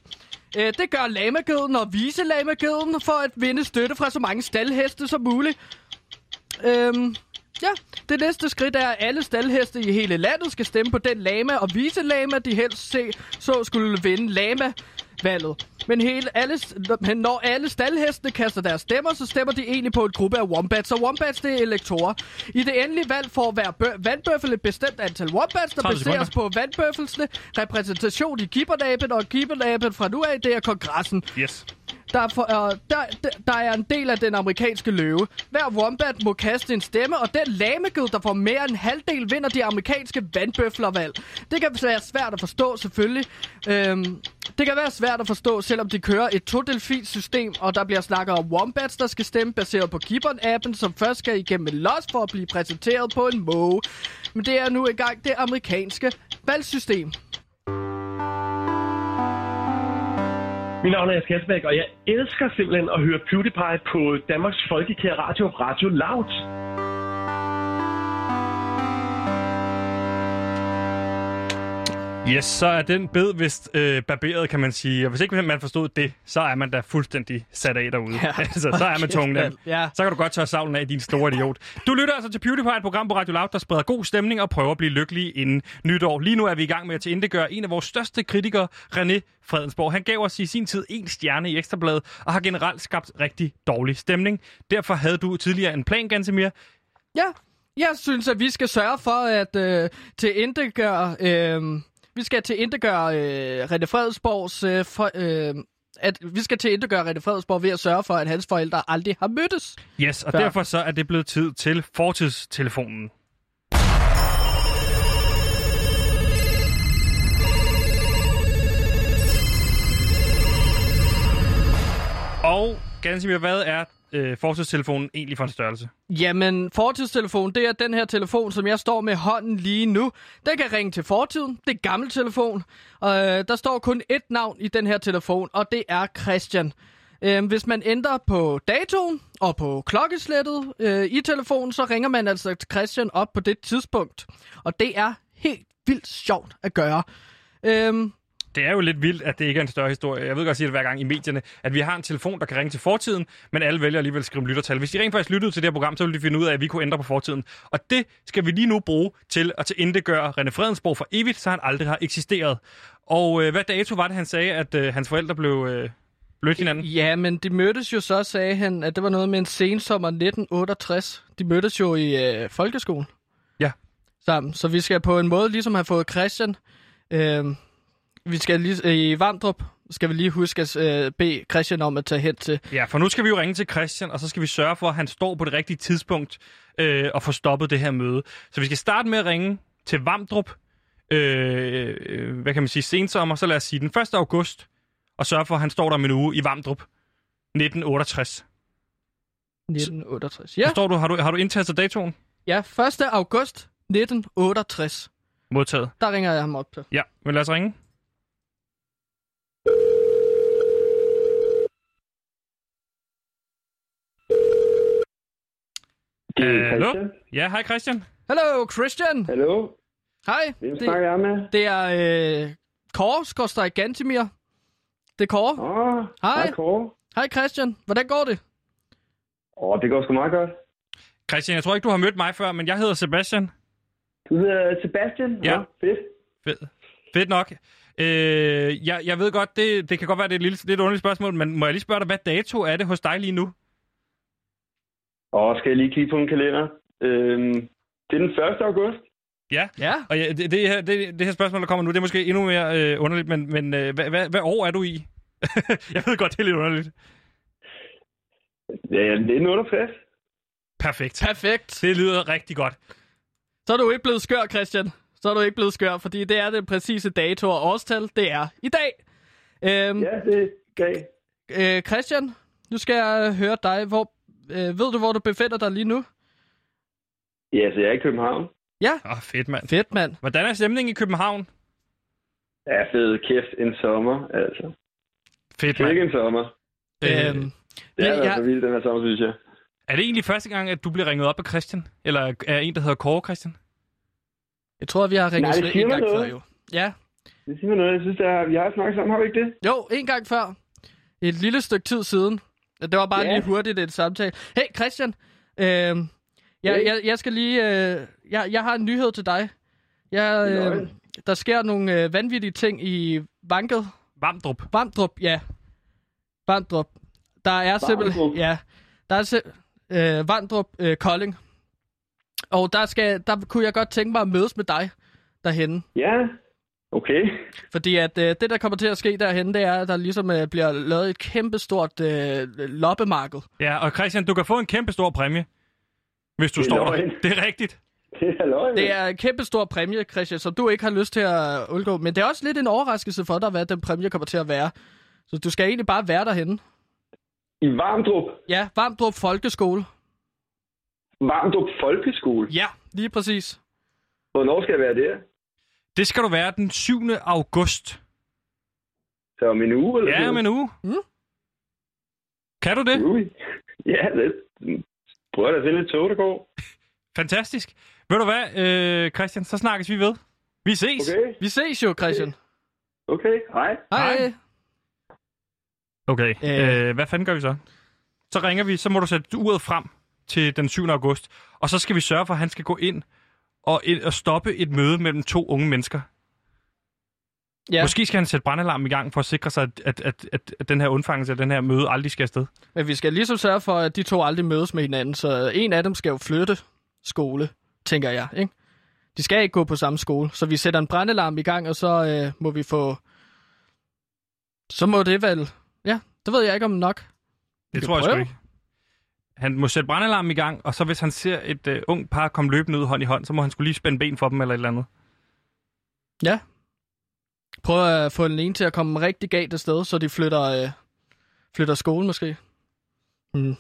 Øh, det gør lamageden og vise lamageden for at vinde støtte fra så mange staldheste som muligt. Øhm, ja, det næste skridt er, at alle staldheste i hele landet skal stemme på den lama og vise lama, de helst se, så skulle vinde lama valget. Men, hele, alle, men når alle staldhestene kaster deres stemmer, så stemmer de egentlig på en gruppe af wombats. Og wombats, det er elektorer. I det endelige valg får hver bø- vandbøffel et bestemt antal wombats, der 30 baseres på vandbøffelsene, repræsentation i gibbernaben, og gibbernaben fra nu af, det er kongressen. Yes. Der er, for, uh, øh, der, der, der er en del af den amerikanske løve. Hver wombat må kaste en stemme, og den lamegød, der får mere end halvdel, vinder de amerikanske vandbøflervalg. Det kan være svært at forstå, selvfølgelig. Øhm, det kan være svært at forstå, selvom de kører et to system og der bliver snakket om wombats, der skal stemme baseret på Gibbon-appen, som først skal igennem en los for at blive præsenteret på en måge. Men det er nu engang det amerikanske valgsystem. Mit navn er Jes Kasbæk, og jeg elsker simpelthen at høre PewDiePie på Danmarks Folkekære Radio, Radio Loud. Yes, så er den bed vist øh, barberet, kan man sige. Og hvis ikke man forstod det, så er man da fuldstændig sat af derude. Ja. altså, så er man tungen af. Ja. Så kan du godt tørre savlen af, din store idiot. Du lytter altså til PewDiePie, et program på Radio Loud, der spreder god stemning og prøver at blive lykkelig inden nytår. Lige nu er vi i gang med at tilindegøre en af vores største kritikere, René Fredensborg. Han gav os i sin tid en stjerne i Ekstrabladet og har generelt skabt rigtig dårlig stemning. Derfor havde du tidligere en plan, Gansimir. Ja, jeg synes, at vi skal sørge for at øh, tilindegøre... Øh, vi skal tilindegøre øh, René Fredensborgs... Øh, for, øh, at vi skal tilindegøre René Fredensborg ved at sørge for, at hans forældre aldrig har mødtes. Yes, og Før. derfor så er det blevet tid til fortidstelefonen. Og Gansimir, hvad er øh, fortidstelefonen egentlig for en størrelse? Jamen, fortidstelefon, det er den her telefon, som jeg står med hånden lige nu. Den kan ringe til fortiden. Det er gammel telefon. Og øh, der står kun ét navn i den her telefon, og det er Christian. Øh, hvis man ændrer på datoen og på klokkeslættet øh, i telefonen, så ringer man altså til Christian op på det tidspunkt. Og det er helt vildt sjovt at gøre. Øh, det er jo lidt vildt, at det ikke er en større historie. Jeg ved godt, at sige det hver gang i medierne, at vi har en telefon, der kan ringe til fortiden, men alle vælger alligevel at skrive lyttertal. Hvis de rent faktisk lyttede til det her program, så ville de finde ud af, at vi kunne ændre på fortiden. Og det skal vi lige nu bruge til at tilindegøre René Fredensborg for evigt, så han aldrig har eksisteret. Og øh, hvad dato var det, han sagde, at øh, hans forældre blev øh, blødt hinanden? Ja, men de mødtes jo så, sagde han, at det var noget med en sensommer 1968. De mødtes jo i øh, folkeskolen. Ja. Sammen. Så vi skal på en måde ligesom have fået Christian. Øh, vi skal lige, øh, i Vandrup skal vi lige huske at øh, bede Christian om at tage hen til. Ja, for nu skal vi jo ringe til Christian, og så skal vi sørge for, at han står på det rigtige tidspunkt øh, og får stoppet det her møde. Så vi skal starte med at ringe til Vamdrup, øh, øh, hvad kan man sige, sensommer, så lad os sige den 1. august, og sørge for, at han står der om en uge i Vamdrup 1968. 1968. Ja, Forstår du, har du, har du indtastet datoen? ja 1. august 1968. Modtaget. Der ringer jeg ham op til. Ja, men lad os ringe. Hallo? Christian. Ja, hej Christian. Hallo, Christian. Hallo? Hej. Hvem Det, snakker jeg med? det er øh, Kåre, skorstræk Gantimir. Det er Kåre. Åh, Hej. hej Kåre. Hej Christian. Hvordan går det? Åh, det går sgu meget godt. Christian, jeg tror ikke, du har mødt mig før, men jeg hedder Sebastian. Du hedder Sebastian? Ja. Nå, fedt. Fedt, Fedt nok. Øh, jeg, jeg ved godt, det, det kan godt være, det er et lille, lidt underligt spørgsmål, men må jeg lige spørge dig, hvad dato er det hos dig lige nu? Åh, skal jeg lige kigge på en kalender? Øhm, det er den 1. august. Ja, Ja. og ja, det, det, her, det, det her spørgsmål, der kommer nu, det er måske endnu mere øh, underligt, men, men øh, hvad, hvad, hvad år er du i? jeg ved godt, det er lidt underligt. Ja, ja, 1968. Perfekt. Perfekt. Det lyder rigtig godt. Så er du ikke blevet skør, Christian. Så er du ikke blevet skør, fordi det er det præcise dato og årstal. Det er i dag. Øhm, Ja, det er gav. øh, Christian, nu skal jeg høre dig. Hvor, øh, ved du, hvor du befinder dig lige nu? Ja, så jeg er i København. Ja. Åh, oh, fedt, mand. Fedt, mand. Hvordan er stemningen i København? Ja, fed kæft. En sommer, altså. Fedt, mand. en sommer. Øhm, Det er men altså jeg, vildt, den her sommer, synes jeg. Er det egentlig første gang, at du bliver ringet op af Christian? Eller er en, der hedder Kåre Christian? Jeg tror, vi har ringet Nej, det Nej, siger en gang noget. før, jo. Ja, Det siger mig noget. Jeg synes, er, vi har snakket sammen, har vi ikke det? jo, en gang før. Et lille stykke tid siden. Det var bare Ja. lige hurtigt et samtale. Hey, Christian. Øh, jeg, Hey. jeg, jeg skal lige... Øh, jeg, jeg har en nyhed til dig. Jeg, øh, der sker nogle øh, vanvittige ting i Vanket. Vamdrup. Vamdrup, ja. Vamdrup. Der er simpelthen... Ja. Der er sim- øh, Vamdrup øh, Kolding. Og der, skal, der kunne jeg godt tænke mig at mødes med dig derhenne. Ja. Okay. Fordi at øh, det, der kommer til at ske derhen, det er, at der ligesom øh, bliver lavet et kæmpestort øh, loppemarked. Ja, og Christian, du kan få en kæmpe stor præmie, hvis du Det står der. Det er rigtigt. Det er løgn. Det er en kæmpestor præmie, Christian, som du ikke har lyst til at undgå. Men det er også lidt en overraskelse for dig, hvad den præmie kommer til at være. Så du skal egentlig bare være derhen. I Varmdrup. Ja, Varmdrup Folkeskole. Varmdrup Folkeskole. Ja, lige præcis. Hvornår skal jeg være der? Det skal du være den 7. august. Så om en uge, eller Ja, om en uge. Mm. Kan du det? Ui. Ja, det prøver da at finde et tog, der går. Fantastisk. Ved du hvad, øh, Christian, så snakkes vi ved. Vi ses. Okay, Vi ses jo, Christian. okay, hej. Hej. Hej. Okay, Øh. øh, hvad fanden gør vi så? Så ringer vi, så må du sætte uret frem til den 7. august, og så skal vi sørge for, at han skal gå ind og, ind og stoppe et møde mellem to unge mennesker. Ja. Måske skal han sætte brandalarm i gang for at sikre sig, at, at, at, at, at den her undfangelse af den her møde aldrig skal afsted. Men vi skal ligesom sørge for, at de to aldrig mødes med hinanden, så en af dem skal jo flytte skole, tænker jeg, ikke? De skal ikke gå på samme skole, så vi sætter en brændalarm i gang, og så øh, må vi få... Så må det vel... Ja, det ved jeg ikke om nok. Det kan tror jeg sgu prøve. ikke. Han må sætte brandalarmen i gang, og så hvis han ser et øh, ung par komme løbende ud hånd i hånd, så må han skulle lige spænde ben for dem eller et eller andet. Ja. Prøv at få den ene til at komme rigtig galt af sted, så de flytter, øh, flytter skole måske. Hmm.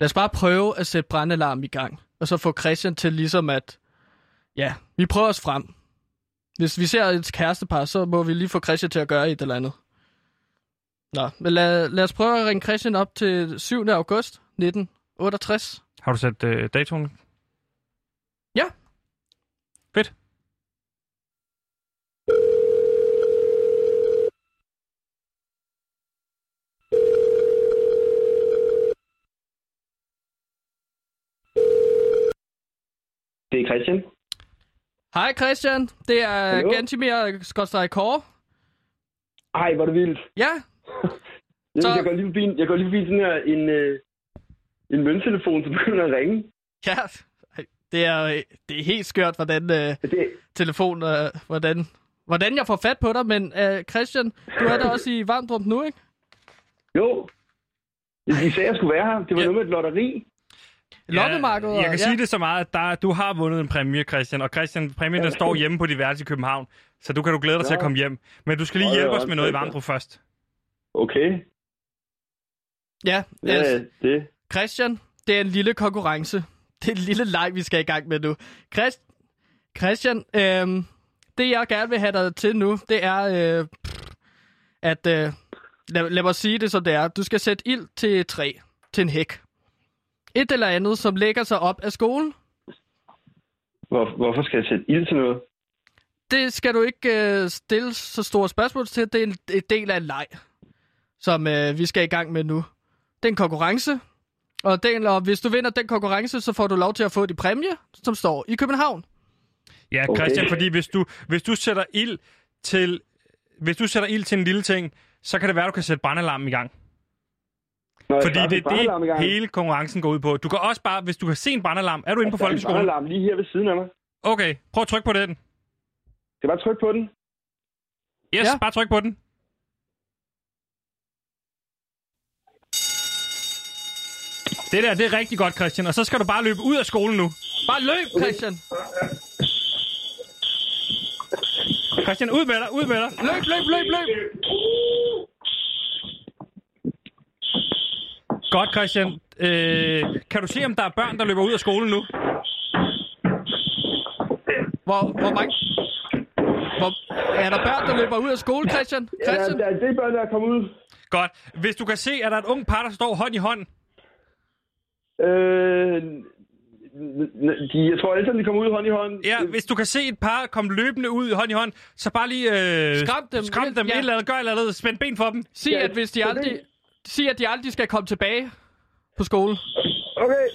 Lad os bare prøve at sætte brandalarm i gang, og så få Christian til ligesom at... Ja, vi prøver os frem. Hvis vi ser et kærestepar, så må vi lige få Christian til at gøre et eller andet. Nå, men lad, lad os prøve at ringe Christian op til 7. august 1968. Har du sat uh, datoen? Ja. Fedt. Det er Christian. Hej Christian, det er Hallo? Gantimir Skotstrej Kåre. Ej, hvor er det vildt. Ja, Jamen, Så- Jeg går lige forbi, jeg går lige forbi sådan her en, øh, en mønttelefon, som begynder at ringe. Ja, det er, øh, det er helt skørt, hvordan øh, Det, telefon, øh, hvordan, hvordan jeg får fat på dig, men øh, Christian, du er der også i Varmdrup nu, ikke? jo, de sagde, at jeg skulle være her. Det var Ja. noget med et lotteri. Loppemarkedet, Jeg kan ja. sige det så meget, at der, du har vundet en præmie, Christian. Og Christian, præmien den står hjemme på diverse i København. Så du kan du glæde dig til at komme hjem. Men du skal lige hjælpe os med noget i. Varmdrup først. Okay. Ja, Ja, altså, det. Christian, det er en lille konkurrence. Det er en lille leg, vi skal i gang med nu. Christ, Christian, øh, det jeg gerne vil have dig til nu, det er, øh, at, øh, lad, lad mig sige det som det er. Du skal sætte ild til et træ, til en hæk. Et eller andet, som lægger sig op af skolen. Hvor, hvorfor skal jeg sætte ild til noget? Det skal du ikke øh, stille så store spørgsmål til. Det er en, en del af en leg, som øh, vi skal i gang med nu. Det er en konkurrence, og, den, og hvis du vinder den konkurrence, så får du lov til at få de præmie, som står i København. Ja, Okay. Christian, fordi hvis du, hvis du sætter ild til hvis du sætter ild til en lille ting, så kan det være, at du kan sætte brandalarmen i gang. Jeg Fordi det er brandalarm det, hele konkurrencen går ud på. Du kan også bare, hvis du kan se en brandalarm, er du inde på der er en folkeskolen? brandalarm lige her ved siden af mig. Okay, prøv at trykke på den. Skal jeg bare trykke på den? Yes, Ja. bare tryk på den. Det der, det er rigtig godt, Christian. Og så skal du bare løbe ud af skolen nu. Bare løb, Christian! Christian, ud med dig, ud med dig. Løb, løb, løb, løb! Godt, Christian. Øh, kan du se, om der er børn, der løber ud af skolen nu? Hvor, hvor mange... Hvor, er der børn, der løber ud af skole, Christian? Ja, Christian? der, det er børn, der er kommet ud. Godt. Hvis du kan se, at der er et ung par, der står hånd i hånd. Øh, de, jeg tror alle sammen, de kommer ud hånd i hånd. Ja, hvis du kan se et par komme løbende ud hånd i hånd, så bare lige... Øh, Skræm dem. Skræm dem. Ja. Et eller andet, gør et eller andet. Spænd ben for dem. Sig, Ja, at hvis de aldrig... det- Sig, at de aldrig skal komme tilbage på skole. Okay.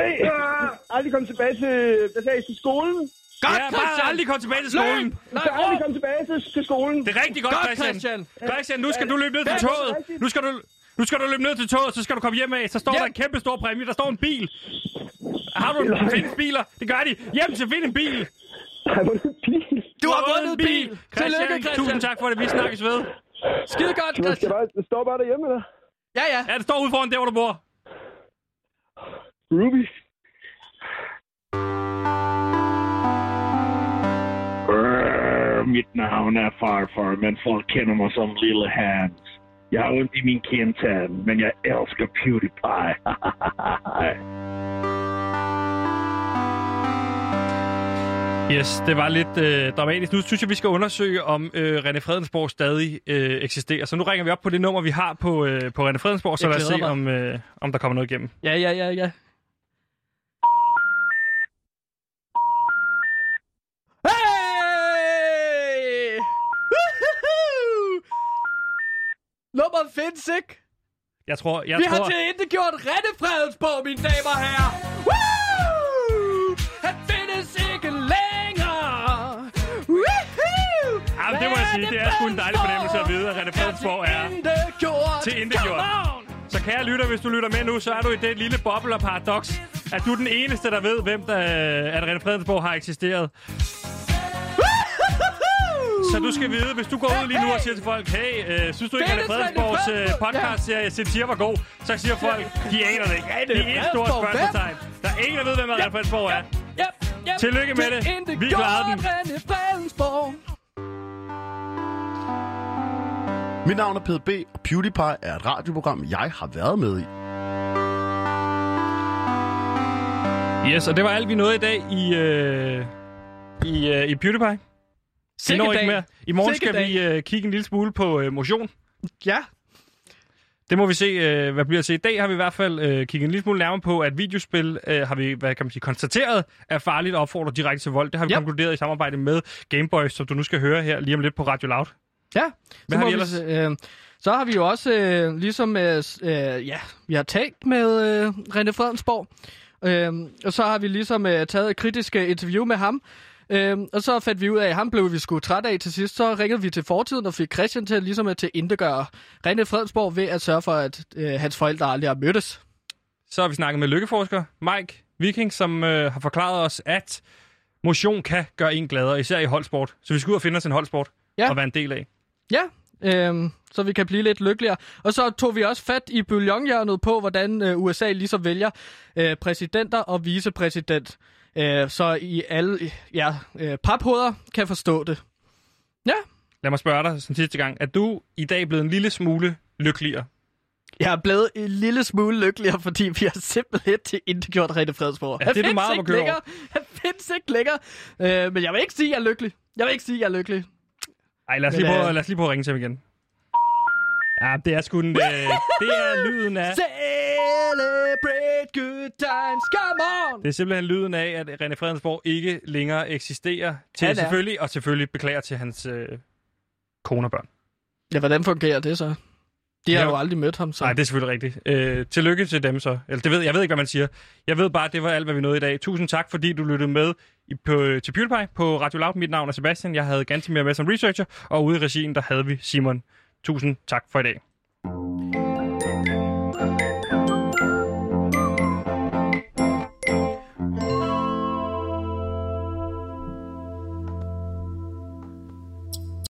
Hey, uh, aldrig komme tilbage til, hvad sagde til skolen? Godt, ja, bare Christian! aldrig komme tilbage til skolen. Løb! Skal aldrig komme tilbage til, til skolen. Det er rigtig godt, Godt, Christian. Christian! Christian, nu skal du løbe ned til toget. Nu skal du... Nu skal du løbe ned til toget, så skal du komme hjem af. Så står Ja. der en kæmpe stor præmie. Der står en bil. Har du en findes biler? Det gør de. Hjem til find en bil. Har du en bil? Du har vundet en bil! Christian, Tillykke, Christian! tusind tak for det. Vi snakkes ved. Skide godt, Du skal Christian! bare, det står bare derhjemme, eller? Ja, ja. Ja, det står ude foran der, hvor du bor. Ruby. Øh, mit navn er Farfar, men folk kender mig som Lille Hans. Jeg har ondt i min kindtand, men jeg elsker PewDiePie. Yes, det var lidt øh, dramatisk. Nu synes jeg, vi skal undersøge, om øh, René Fredensborg stadig øh, eksisterer. Så nu ringer vi op på det nummer, vi har på, øh, på René Fredensborg, så Jeg lad os se, mig. om, øh, om der kommer noget igennem. Ja, ja, ja, ja. Hey! Woohoo! Nummeret findes ikke. Jeg tror, jeg Vi tror... har til ikke gjort Rette Fredensborg, mine damer og herrer. Woo! Han findes ikke længere. Woohoo! Jamen, det må jeg sige, det er sgu en dejlig fornemmelse at vide, at René Fredensborg er til indegjort. Så kære lytter, hvis du lytter med nu, så er du i det lille boble og paradoks, at du er den eneste, der ved, hvem der, at René Fredensborg har eksisteret. Så du skal vide, hvis du går ud lige nu og siger til folk, hey, øh, synes du ikke, at Fredensborgs øh, podcast-serie Censir var god? Så siger folk, de aner det ikke. Det er et stort spørgsmålstegn. Der er ingen, der ved, hvem René Fredensborg er. Yep, yep. Tillykke med det. Vi klarede den. Mit navn er PDB, og PewDiePie er et radioprogram, jeg har været med i. Yes, og det var alt, vi nåede i dag i, øh, i, øh, i PewDiePie. Vi Sikke når ikke mere. I morgen skal vi øh, kigge en lille smule på øh, motion. Ja. Det må vi se, øh, hvad bliver til. I dag har vi i hvert fald øh, kigget en lille smule nærmere på, at videospil øh, har vi, hvad kan man sige, konstateret er farligt og opfordrer direkte til vold. Det har vi Ja. konkluderet i samarbejde med Gameboy, som du nu skal høre her lige om lidt på Radio Loud. Ja, Hvad så, har vi vi, ellers? øh, så har vi jo også øh, ligesom, øh, øh, ja, vi har talt med øh, René Fredensborg, øh, og så har vi ligesom øh, taget et kritisk øh, interview med ham, øh, og så fandt vi ud af, at ham blev vi sgu træt af til sidst. Så ringede vi til fortiden og fik Christian til ligesom at til indegøre René Fredensborg ved at sørge for, at øh, hans forældre aldrig har mødtes. Så har vi snakket med lykkeforsker Mike Viking, som øh, har forklaret os, at motion kan gøre en gladere, især i holdsport. Så vi skal ud og finde os en holdsport Ja. og være en del af. Ja, øhm, så vi kan blive lidt lykkeligere. Og så tog vi også fat i bouillonhjørnet på, hvordan øh, USA ligesom vælger øh, præsidenter og vicepræsident. Øh, så i alle ja, øh, paphoveder kan forstå det. Ja. Lad mig spørge dig som sidste gang. Er du i dag blevet en lille smule lykkeligere? Jeg er blevet en lille smule lykkeligere, fordi vi har simpelthen til ikke gjort Rette Fredsborg. Ja, det er du meget ikke længere. Han findes ikke længere. Øh, men jeg vil ikke sige, at jeg er lykkelig. Jeg vil ikke sige, at jeg er lykkelig. Ej, lad os, Men, lige prøve, øh, lad os lige prøve at ringe til ham igen. Ja, det er sgu en, øh, det er lyden af... Celebrate good times, come on! Det er simpelthen lyden af, at René Fredensborg ikke længere eksisterer. Til Han er. selvfølgelig, og selvfølgelig beklager til hans øh, kone og børn. Ja, hvordan fungerer det så? De har Ja. jo aldrig mødt ham, så... Nej, det er selvfølgelig rigtigt. Øh, tillykke til dem så. Eller, det ved, jeg ved ikke, hvad man siger. Jeg ved bare, at det var alt, hvad vi nåede i dag. Tusind tak, fordi du lyttede med i, på, til PewDiePie på Radio Loud. Mit navn er Sebastian. Jeg havde ganske mere med som researcher, og ude i regien, der havde vi Simon. Tusind tak for i dag.